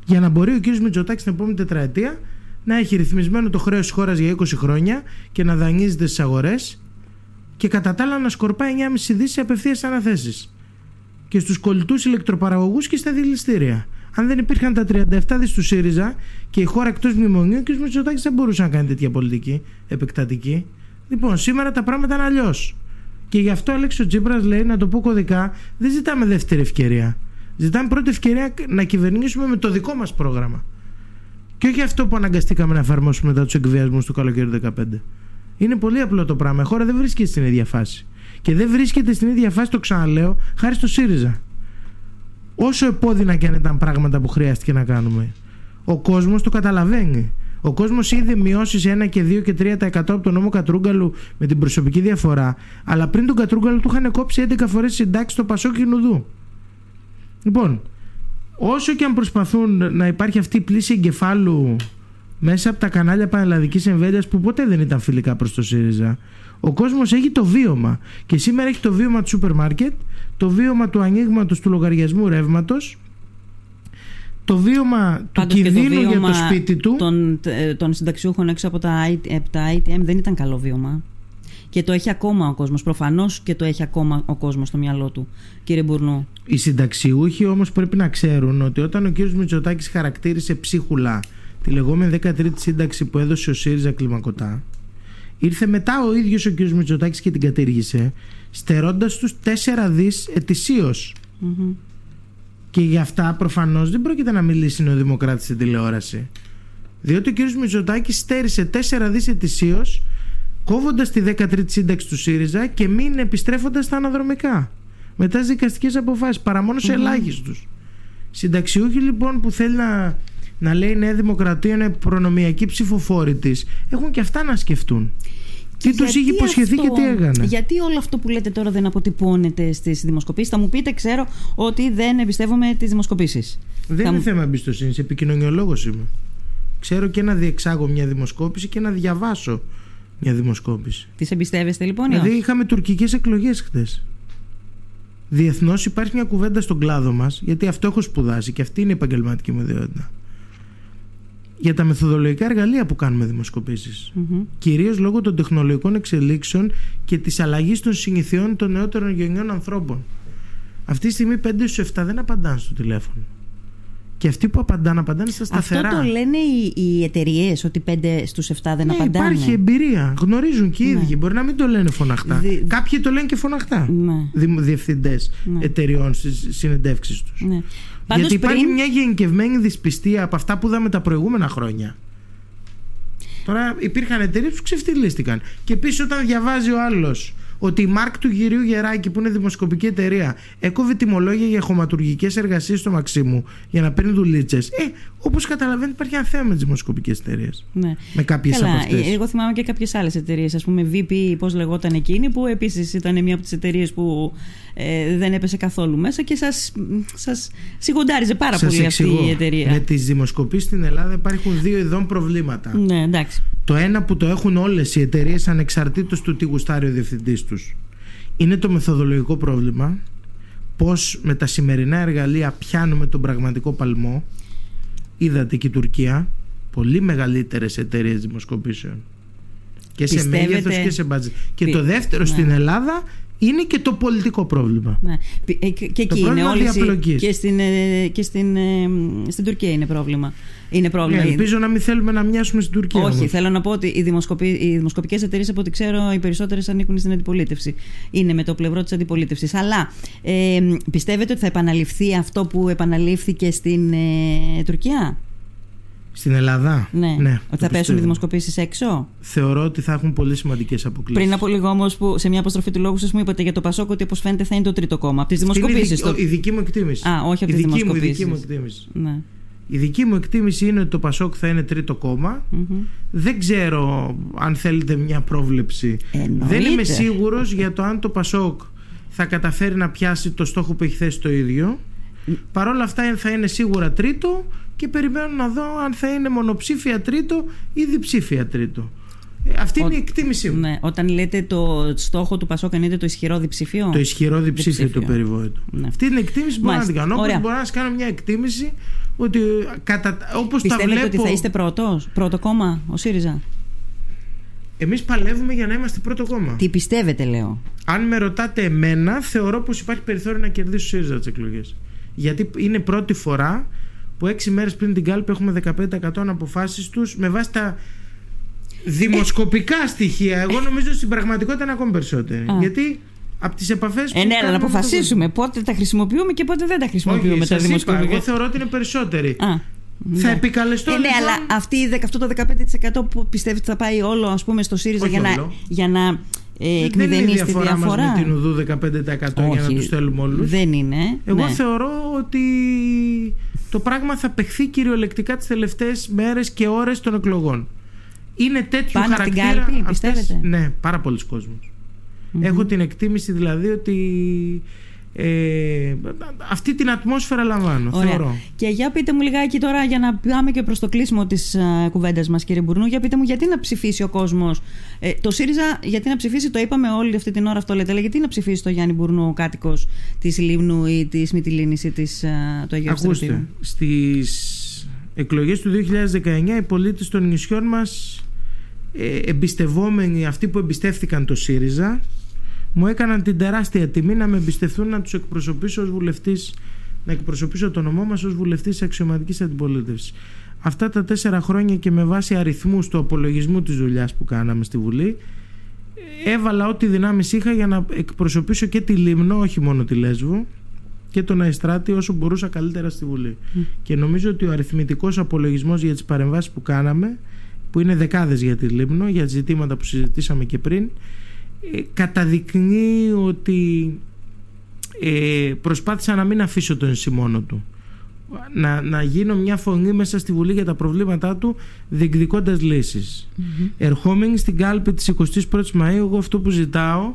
Για να μπορεί ο κ. Μητσοτάκης την επόμενη τετραετία να έχει ρυθμισμένο το χρέος της χώρας για 20 χρόνια και να δανείζεται στις αγορές και κατά τα άλλα να σκορπάει 9,5 δις σε απευθείας αναθέσεις και στους κολλητούς ηλεκτροπαραγωγούς και στα δηληστήρια. Αν δεν υπήρχαν τα 37 δις του ΣΥΡΙΖΑ και η χώρα εκτός μνημονίου, ο κ. Μητσοτάκης δεν μπορούσε να κάνει τέτοια πολιτική επεκτατική. Λοιπόν, σήμερα τα πράγματα είναι αλλιώς. Και γι' αυτό ο Αλέξο Τσίπρας λέει, να το πω κωδικά, δεν ζητάμε δεύτερη ευκαιρία. Ζητάμε πρώτη ευκαιρία να κυβερνήσουμε με το δικό μας πρόγραμμα. Και όχι αυτό που αναγκαστήκαμε να εφαρμόσουμε μετά τους εκβιασμούς του καλοκαίρι 15. Είναι πολύ απλό το πράγμα. Η χώρα δεν βρίσκεται στην ίδια φάση. Και δεν βρίσκεται στην ίδια φάση, το ξαναλέω, χάρη στο ΣΥΡΙΖΑ. Όσο επώδυνα και αν ήταν πράγματα που χρειάστηκε να κάνουμε. Ο κόσμος το καταλαβαίνει. Ο κόσμος είδε μειώσεις 1 και 2 και 3% από τον νόμο Κατρούγκαλου με την προσωπική διαφορά. Αλλά πριν τον Κατρούγκαλου του είχαν κόψει 11 φορές συντάξεις στο Πασό και Νουδού. Λοιπόν, όσο και αν προσπαθούν να υπάρχει αυτή η πλήση εγκεφάλου μέσα από τα κανάλια πανελλαδικής εμβέλειας που ποτέ δεν ήταν φιλικά προς το ΣΥΡΙΖΑ, ο κόσμος έχει το βίωμα και σήμερα έχει το βίωμα του σούπερ μάρκετ, το βίωμα του ανοίγματος του λογαριασμού ρεύματος, το βίωμα του κινδύνου για το σπίτι του. Των, ε, των συνταξιούχων έξω από τα, από τα ITM δεν ήταν καλό βίωμα. Και το έχει ακόμα ο κόσμος. Προφανώς και το έχει ακόμα ο κόσμος στο μυαλό του, κύριε Μπουρνού. Οι συνταξιούχοι όμως πρέπει να ξέρουν ότι όταν ο κύριος Μητσοτάκης χαρακτήρισε ψίχουλα τη λεγόμενη 13η σύνταξη που έδωσε ο ΣΥΡΙΖΑ κλιμακωτά, Ήρθε μετά ο ίδιος ο κ. Μητσοτάκης και την κατήργησε, στερώντας τους 4 δις ετησίως. Mm-hmm. Και γι' αυτά προφανώς δεν πρόκειται να μιλήσει ο Δημοκράτης στην τηλεόραση. Διότι ο κ. Μητσοτάκης στέρισε 4 δις ετησίως, κόβοντας τη 13η σύνταξη του ΣΥΡΙΖΑ και μην επιστρέφοντας στα αναδρομικά. Μετά τις δικαστικές αποφάσεις, παρά μόνο σε mm-hmm. ελάχιστους. Συνταξιούχοι λοιπόν που θέλει να να λέει η Νέα Δημοκρατία είναι προνομιακή ψηφοφόρη της, έχουν και αυτά να σκεφτούν. Τι τους είχε υποσχεθεί και τι έκανε; Γιατί όλο αυτό που λέτε τώρα δεν αποτυπώνεται στις δημοσκοπήσεις; Θα μου πείτε, ξέρω ότι δεν εμπιστεύομαι τις δημοσκοπήσεις. Δεν είναι θέμα εμπιστοσύνης. Επικοινωνιολόγος είμαι. Ξέρω και να διεξάγω μια δημοσκόπηση και να διαβάσω μια δημοσκόπηση. Τις εμπιστεύεστε λοιπόν, Δηλαδή είχαμε τουρκικές εκλογές χθες. Διεθνώς υπάρχει μια κουβέντα στον κλάδο μας, γιατί αυτό έχω σπουδάσει και αυτή είναι η επαγγελματική μου ιδιότητα για τα μεθοδολογικά εργαλεία που κάνουμε δημοσκοπήσεις. Mm-hmm. Κυρίως λόγω των τεχνολογικών εξελίξεων και της αλλαγής των συνηθιών των νεότερων γενιών ανθρώπων. Αυτή τη στιγμή 5 στους 7 δεν απαντάνε στο τηλέφωνο. Και αυτοί που απαντάνε, απαντάνε στα σταθερά. Αυτό το λένε οι, οι εταιρείες, ότι 5 στους 7 δεν ναι, απαντάνε. Υπάρχει εμπειρία. Γνωρίζουν και οι ναι. ίδιοι. Μπορεί να μην το λένε φωναχτά. Δι... Κάποιοι το λένε και φωναχτά. Ναι. Διευθυντές ναι. εταιριών στις συνεντεύξεις τους. Ναι. Γιατί υπάρχει μια γενικευμένη δυσπιστία από αυτά που είδαμε τα προηγούμενα χρόνια. Τώρα υπήρχαν εταιρείες που ξεφτυλίστηκαν. Και επίσης όταν διαβάζει ο άλλος ότι η Μάρκ του γυρίου Γεράκη, που είναι δημοσκοπική εταιρεία, έκοβε τιμολόγια για χωματουργικές εργασίες στο Μαξίμου για να παίρνει δουλίτσες. Ε, όπως καταλαβαίνετε, υπάρχει ένα θέμα με τις δημοσκοπικές εταιρείες. Ναι. Με κάποιες από αυτές. Εγώ θυμάμαι και κάποιες άλλες εταιρείες. Α πούμε, VP, πώς λεγόταν εκείνη, που επίσης ήταν μια από τις εταιρείες που ε, δεν έπεσε καθόλου μέσα και σας σας σιγοντάριζε πάρα σας πολύ εξηγώ. αυτή η εταιρεία. Με τις δημοσκοπήσεις στην Ελλάδα υπάρχουν δύο ειδών προβλήματα. Ναι, εντάξει. Το ένα που το έχουν όλες οι εταιρείες ανεξαρτήτως του τι γουστάρει ο διευθυντής τους. Είναι το μεθοδολογικό πρόβλημα. Πώς με τα σημερινά εργαλεία πιάνουμε τον πραγματικό παλμό. Είδατε και η Τουρκία. Πολύ μεγαλύτερες εταιρείες δημοσκοπήσεων. Και σε μέγεθος και σε μπάτζετ. Και το δεύτερο ναι. στην Ελλάδα είναι και το πολιτικό πρόβλημα. Ναι. Ε, και εκεί είναι όλες και, στην, ε, και στην, ε, στην Τουρκία είναι πρόβλημα. Είναι πρόβλημα. Ναι, ελπίζω να μην θέλουμε να μοιάσουμε στην Τουρκία. Όχι, όμως. θέλω να πω ότι οι, δημοσκοπη... οι δημοσκοπικές εταιρείες, από ό,τι ξέρω, οι περισσότερες ανήκουν στην αντιπολίτευση. Είναι με το πλευρό της αντιπολίτευσης. Αλλά ε, πιστεύετε ότι θα επαναληφθεί αυτό που επαναλήφθηκε στην ε, Τουρκία; Στην Ελλάδα; Ναι. ναι ότι θα πέσουν οι δημοσκοπήσεις έξω; Θεωρώ ότι θα έχουν πολύ σημαντικές αποκλήσεις. Πριν από λίγο όμως, που σε μια αποστροφή του λόγου σας μου είπατε για το Πασόκ ότι όπως φαίνεται θα είναι το τρίτο κόμμα. Από τις δημοσκοπήσεις. Το... Η δική μου εκτίμηση. Α, όχι από τις δημοσκοπήσει. Η δική μου εκτίμηση. Ναι. Η δική μου εκτίμηση είναι ότι το Πασόκ θα είναι τρίτο Δεν ξέρω αν θέλετε μια πρόβλεψη. Εννοείται. Δεν είμαι σίγουρος για το αν το Πασόκ θα καταφέρει να πιάσει το στόχο που έχει θέσει το ίδιο. Παρ' όλα αυτά θα είναι σίγουρα τρίτο και περιμένω να δω αν θα είναι μονοψήφια τρίτο ή διψήφια τρίτο. Ε, αυτή είναι η εκτίμησή μου. Ναι, όταν λέτε το στόχο του Πασόκ είναι το ισχυρό διψήφιο. Το ισχυρό διψήφιο, το περιβόητο. Ναι. Αυτή είναι η εκτίμηση που μπορώ να την κάνω. Όπως μπορώ να σας κάνω μια εκτίμηση ότι κατά, όπως Πιστεύετε τα βλέπω... ότι θα είστε πρώτος, πρώτο κόμμα, ο ΣΥΡΙΖΑ; Εμείς παλεύουμε για να είμαστε πρώτο κόμμα. Τι πιστεύετε, λέω; Αν με ρωτάτε εμένα, θεωρώ πως υπάρχει περιθώριο να κερδίσει ο ΣΥΡΙΖΑ τις εκλογές. Γιατί είναι πρώτη φορά που έξι μέρες πριν την κάλπη έχουμε 15% αποφάσει τους με βάση τα δημοσκοπικά στοιχεία. Εγώ νομίζω στην πραγματικότητα είναι ακόμη περισσότερο. Γιατί από τις επαφές που. Ε, ναι, αλλά να αποφασίσουμε πότε τα χρησιμοποιούμε και πότε δεν τα χρησιμοποιούμε Όχι, τα δημοσκοπικά. εγώ θεωρώ ότι είναι περισσότεροι. Α, θα ναι. επικαλεστώ. Ε, ναι, λοιπόν... αλλά αυτή, αυτό το 15% που πιστεύετε θα πάει όλο ας πούμε, στο ΣΥΡΙΖΑ για να, για να ε, δεν είναι η διαφορά, διαφορά. Μας με την ΟΔΟΥ 15% για να τους στέλνουμε όλους. Δεν είναι. Εγώ ναι. θεωρώ ότι το πράγμα θα παιχθεί κυριολεκτικά τις τελευταίες μέρες και ώρες των εκλογών. Είναι τέτοιο Πάνω χαρακτήρα. Την κάλπη, πιστεύετε; Ναι, πάρα πολλοί Έχω την εκτίμηση δηλαδή ότι ε, αυτή την ατμόσφαιρα λαμβάνω. Θεωρώ. Και για πείτε μου λιγάκι τώρα, για να πάμε και προς το κλείσιμο της uh, κουβέντας μας, κύριε Μπουρνού, για πείτε μου γιατί να ψηφίσει ο κόσμος. Ε, το ΣΥΡΙΖΑ, γιατί να ψηφίσει, το είπαμε όλη αυτή την ώρα αυτό λέτε, αλλά γιατί να ψηφίσει το Γιάννη Μπουρνού ο κάτοικος της Λίμνου ή της Μυτιλίνης ή της, uh, του Αγίου Ακούστε, στις εκλογές του 2019 οι πολίτες των νησιών μας ε, εμπιστευόμενοι, αυτοί που εμπιστεύτηκαν το ΣΥΡΙΖΑ, μου έκαναν την τεράστια τιμή να με εμπιστευτούν να τους εκπροσωπήσω ως βουλευτής, να εκπροσωπήσω το νομό μας ως βουλευτής τη αξιωματικής αντιπολίτευσης. Αυτά τα τέσσερα χρόνια και με βάση αριθμούς του απολογισμού της δουλειάς που κάναμε στη Βουλή, έβαλα ό,τι δυνάμεις είχα για να εκπροσωπήσω και τη Λίμνο, όχι μόνο τη Λέσβο, και τον Αϊστράτη όσο μπορούσα καλύτερα στη Βουλή. Και νομίζω ότι ο αριθμητικός απολογισμός για τις παρεμβάσεις που κάναμε, που είναι δεκάδες για τη Λίμνο, για ζητήματα που συζητήσαμε και πριν, ε, καταδεικνύει ότι ε, προσπάθησα να μην αφήσω τον εσύ μόνο του να, να γίνω μια φωνή μέσα στη Βουλή για τα προβλήματά του διεκδικώντας λύσεις mm-hmm. ερχόμενοι στην κάλπη της 21ης Μαΐου εγώ αυτό που ζητάω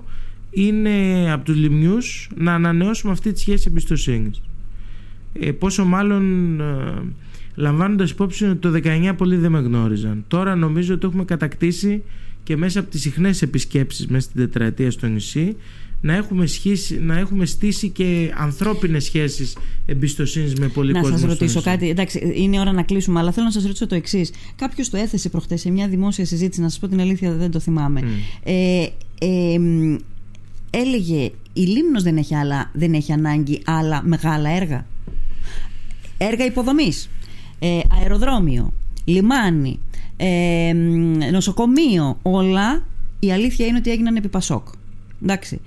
είναι από τους Λιμνιούς να ανανεώσουμε αυτή τη σχέση εμπιστοσύνης. Ε, πόσο μάλλον ε, λαμβάνοντας υπόψη ότι το 19 πολλοί δεν με γνώριζαν τώρα νομίζω ότι έχουμε κατακτήσει και μέσα από τις συχνές επισκέψεις μέσα στην τετραετία στο νησί να έχουμε, σχίσει, να έχουμε στήσει και ανθρώπινες σχέσεις εμπιστοσύνης με πολύ να κόσμο. Να σας ρωτήσω κάτι, εντάξει είναι ώρα να κλείσουμε αλλά θέλω να σας ρωτήσω το εξής. Κάποιος το έθεσε προχτές σε μια δημόσια συζήτηση, να σας πω την αλήθεια δεν το θυμάμαι. Ε, ε, έλεγε η Λίμνος δεν έχει, άλλα, δεν έχει ανάγκη άλλα μεγάλα έργα. Έργα υποδομής, ε, αεροδρόμιο, λιμάνι, ε, νοσοκομείο, όλα η αλήθεια είναι ότι έγιναν επί Πασόκ. Εντάξει.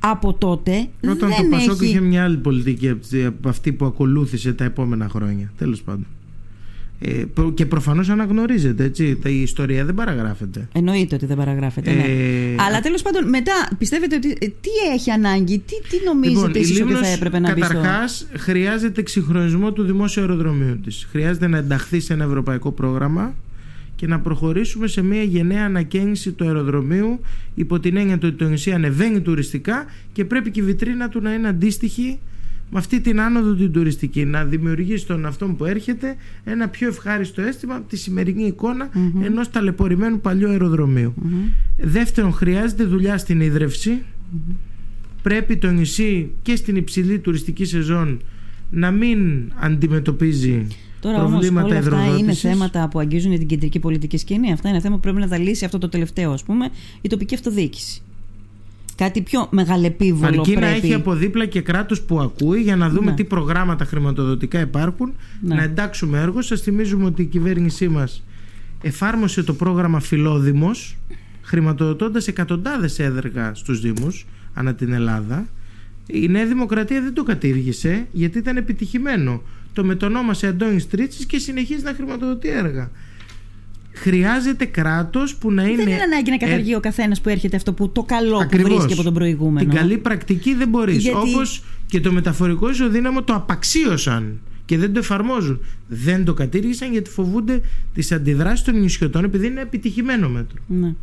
Από τότε Όταν δεν το Πασόκ είχε μια άλλη πολιτική από αυτή που ακολούθησε τα επόμενα χρόνια. Τέλος πάντων. Ε, και προφανώς αναγνωρίζεται, έτσι. Η ιστορία δεν παραγράφεται. Εννοείται ότι δεν παραγράφεται. Ναι. Ε... Αλλά τέλος πάντων, μετά πιστεύετε ότι. Ε, τι έχει ανάγκη, τι, τι νομίζετε λοιπόν, ότι θα έπρεπε να μπει Καταρχάς, χρειάζεται εξυγχρονισμό του δημόσιου αεροδρομίου της. Χρειάζεται να ενταχθεί σε ένα ευρωπαϊκό πρόγραμμα και να προχωρήσουμε σε μια γενναία ανακαίνιση του αεροδρομίου υπό την έννοια ότι το νησί ανεβαίνει τουριστικά και πρέπει και η βιτρίνα του να είναι αντίστοιχη με αυτή την άνοδο την τουριστική να δημιουργήσει στον αυτόν που έρχεται ένα πιο ευχάριστο αίσθημα από τη σημερινή εικόνα mm-hmm. ενός ταλαιπωρημένου παλιού Δεύτερον, χρειάζεται δουλειά στην ίδρυυση. Πρέπει το νησί και στην υψηλή τουριστική σεζόν να μην αντιμετωπίζει Τώρα όμως όλα αυτά είναι θέματα που αγγίζουν την κεντρική πολιτική σκηνή. Αυτά είναι θέματα που πρέπει να τα λύσει αυτό το τελευταίο, ας πούμε, η τοπική αυτοδιοίκηση. Κάτι πιο μεγαλεπίβολο Αρκεί πρέπει. να έχει από δίπλα και κράτος που ακούει για να δούμε ναι. τι προγράμματα χρηματοδοτικά υπάρχουν, ναι. να εντάξουμε έργο. Σας θυμίζουμε ότι η κυβέρνησή μας εφάρμοσε το πρόγραμμα Φιλόδημος, χρηματοδοτώντας εκατοντάδες έδεργα στους Δήμους ανά την Ελλάδα. Η Νέα Δημοκρατία δεν το κατήργησε γιατί ήταν επιτυχημένο το μετονόμασε Αντώνης Τρίτσι και συνεχίζει να χρηματοδοτεί έργα. Χρειάζεται κράτος που να είναι. Δεν είναι ανάγκη να καταργεί ε... ο καθένας που έρχεται αυτό που το καλό Ακριβώς. που βρίσκει από τον προηγούμενο. Την καλή πρακτική δεν μπορείς. Γιατί... Όπως και το μεταφορικό ισοδύναμο το απαξίωσαν και δεν το εφαρμόζουν. Δεν το κατήργησαν γιατί φοβούνται τις αντιδράσεις των νησιωτών επειδή είναι επιτυχημένο μέτρο. Ναι.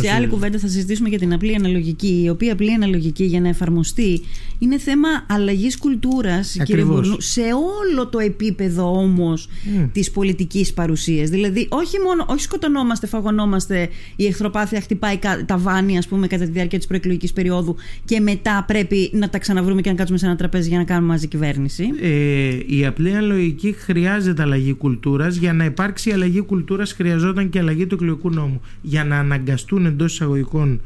Σε άλλη κουβέντα θα συζητήσουμε για την απλή αναλογική, η οποία απλή αναλογική για να εφαρμοστεί είναι θέμα αλλαγής κουλτούρας, κύριε Μπουρνού, σε όλο το επίπεδο όμως mm. της πολιτικής παρουσίας. Δηλαδή, όχι μόνο, όχι σκοτωνόμαστε, φαγωνόμαστε, η εχθροπάθεια χτυπάει τα βάνη, ας πούμε, κατά τη διάρκεια της προεκλογικής περίοδου και μετά πρέπει να τα ξαναβρούμε και να κάτσουμε σε ένα τραπέζι για να κάνουμε μαζί κυβέρνηση. Ε, η απλή απλή αναλογική χρειάζεται αλλαγή κουλτούρας. Για να υπάρξει αλλαγή κουλτούρας, χρειαζόταν και αλλαγή του εκλογικού νόμου. Για να αναγκαστούν εντός εισαγωγικών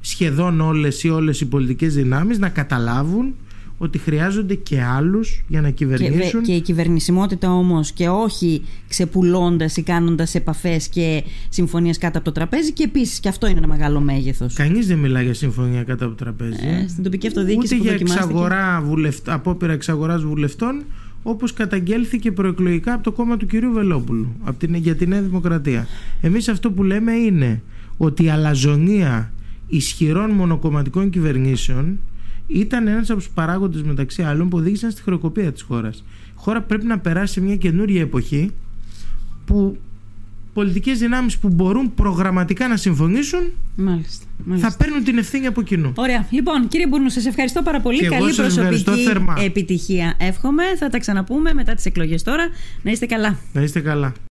σχεδόν όλες ή όλες οι πολιτικές δυνάμεις να καταλάβουν ότι χρειάζονται και άλλους για να κυβερνήσουν. Και, και η κυβερνησιμότητα όμως και όχι ξεπουλώντας ή κάνοντας επαφές και συμφωνίες κάτω από το τραπέζι. Και επίσης και αυτό είναι ένα μεγάλο μέγεθος. Κανείς δεν μιλά για συμφωνία κάτω από το τραπέζι. Ε, στην τοπική αυτοδιοίκηση Ούτε για εξαγορά βουλευ... απόπειρα εξαγοράς βουλευτών όπως καταγγέλθηκε προεκλογικά από το κόμμα του κυρίου Βελόπουλου από την, για τη Νέα Δημοκρατία. Εμείς αυτό που λέμε είναι ότι η αλαζονία ισχυρών μονοκομματικών κυβερνήσεων ήταν ένας από τους παράγοντες μεταξύ άλλων που οδήγησαν στη χρεοκοπία της χώρας. Η χώρα πρέπει να περάσει σε μια καινούργια εποχή που πολιτικές δυνάμεις που μπορούν προγραμματικά να συμφωνήσουν μάλιστα, μάλιστα. θα παίρνουν την ευθύνη από κοινού. Ωραία. Λοιπόν, κύριε Μπούρνου, σας ευχαριστώ πάρα πολύ. Και Καλή προσωπική θερμά. επιτυχία. Εύχομαι. Θα τα ξαναπούμε μετά τις εκλογές τώρα. Να είστε καλά. Να είστε καλά.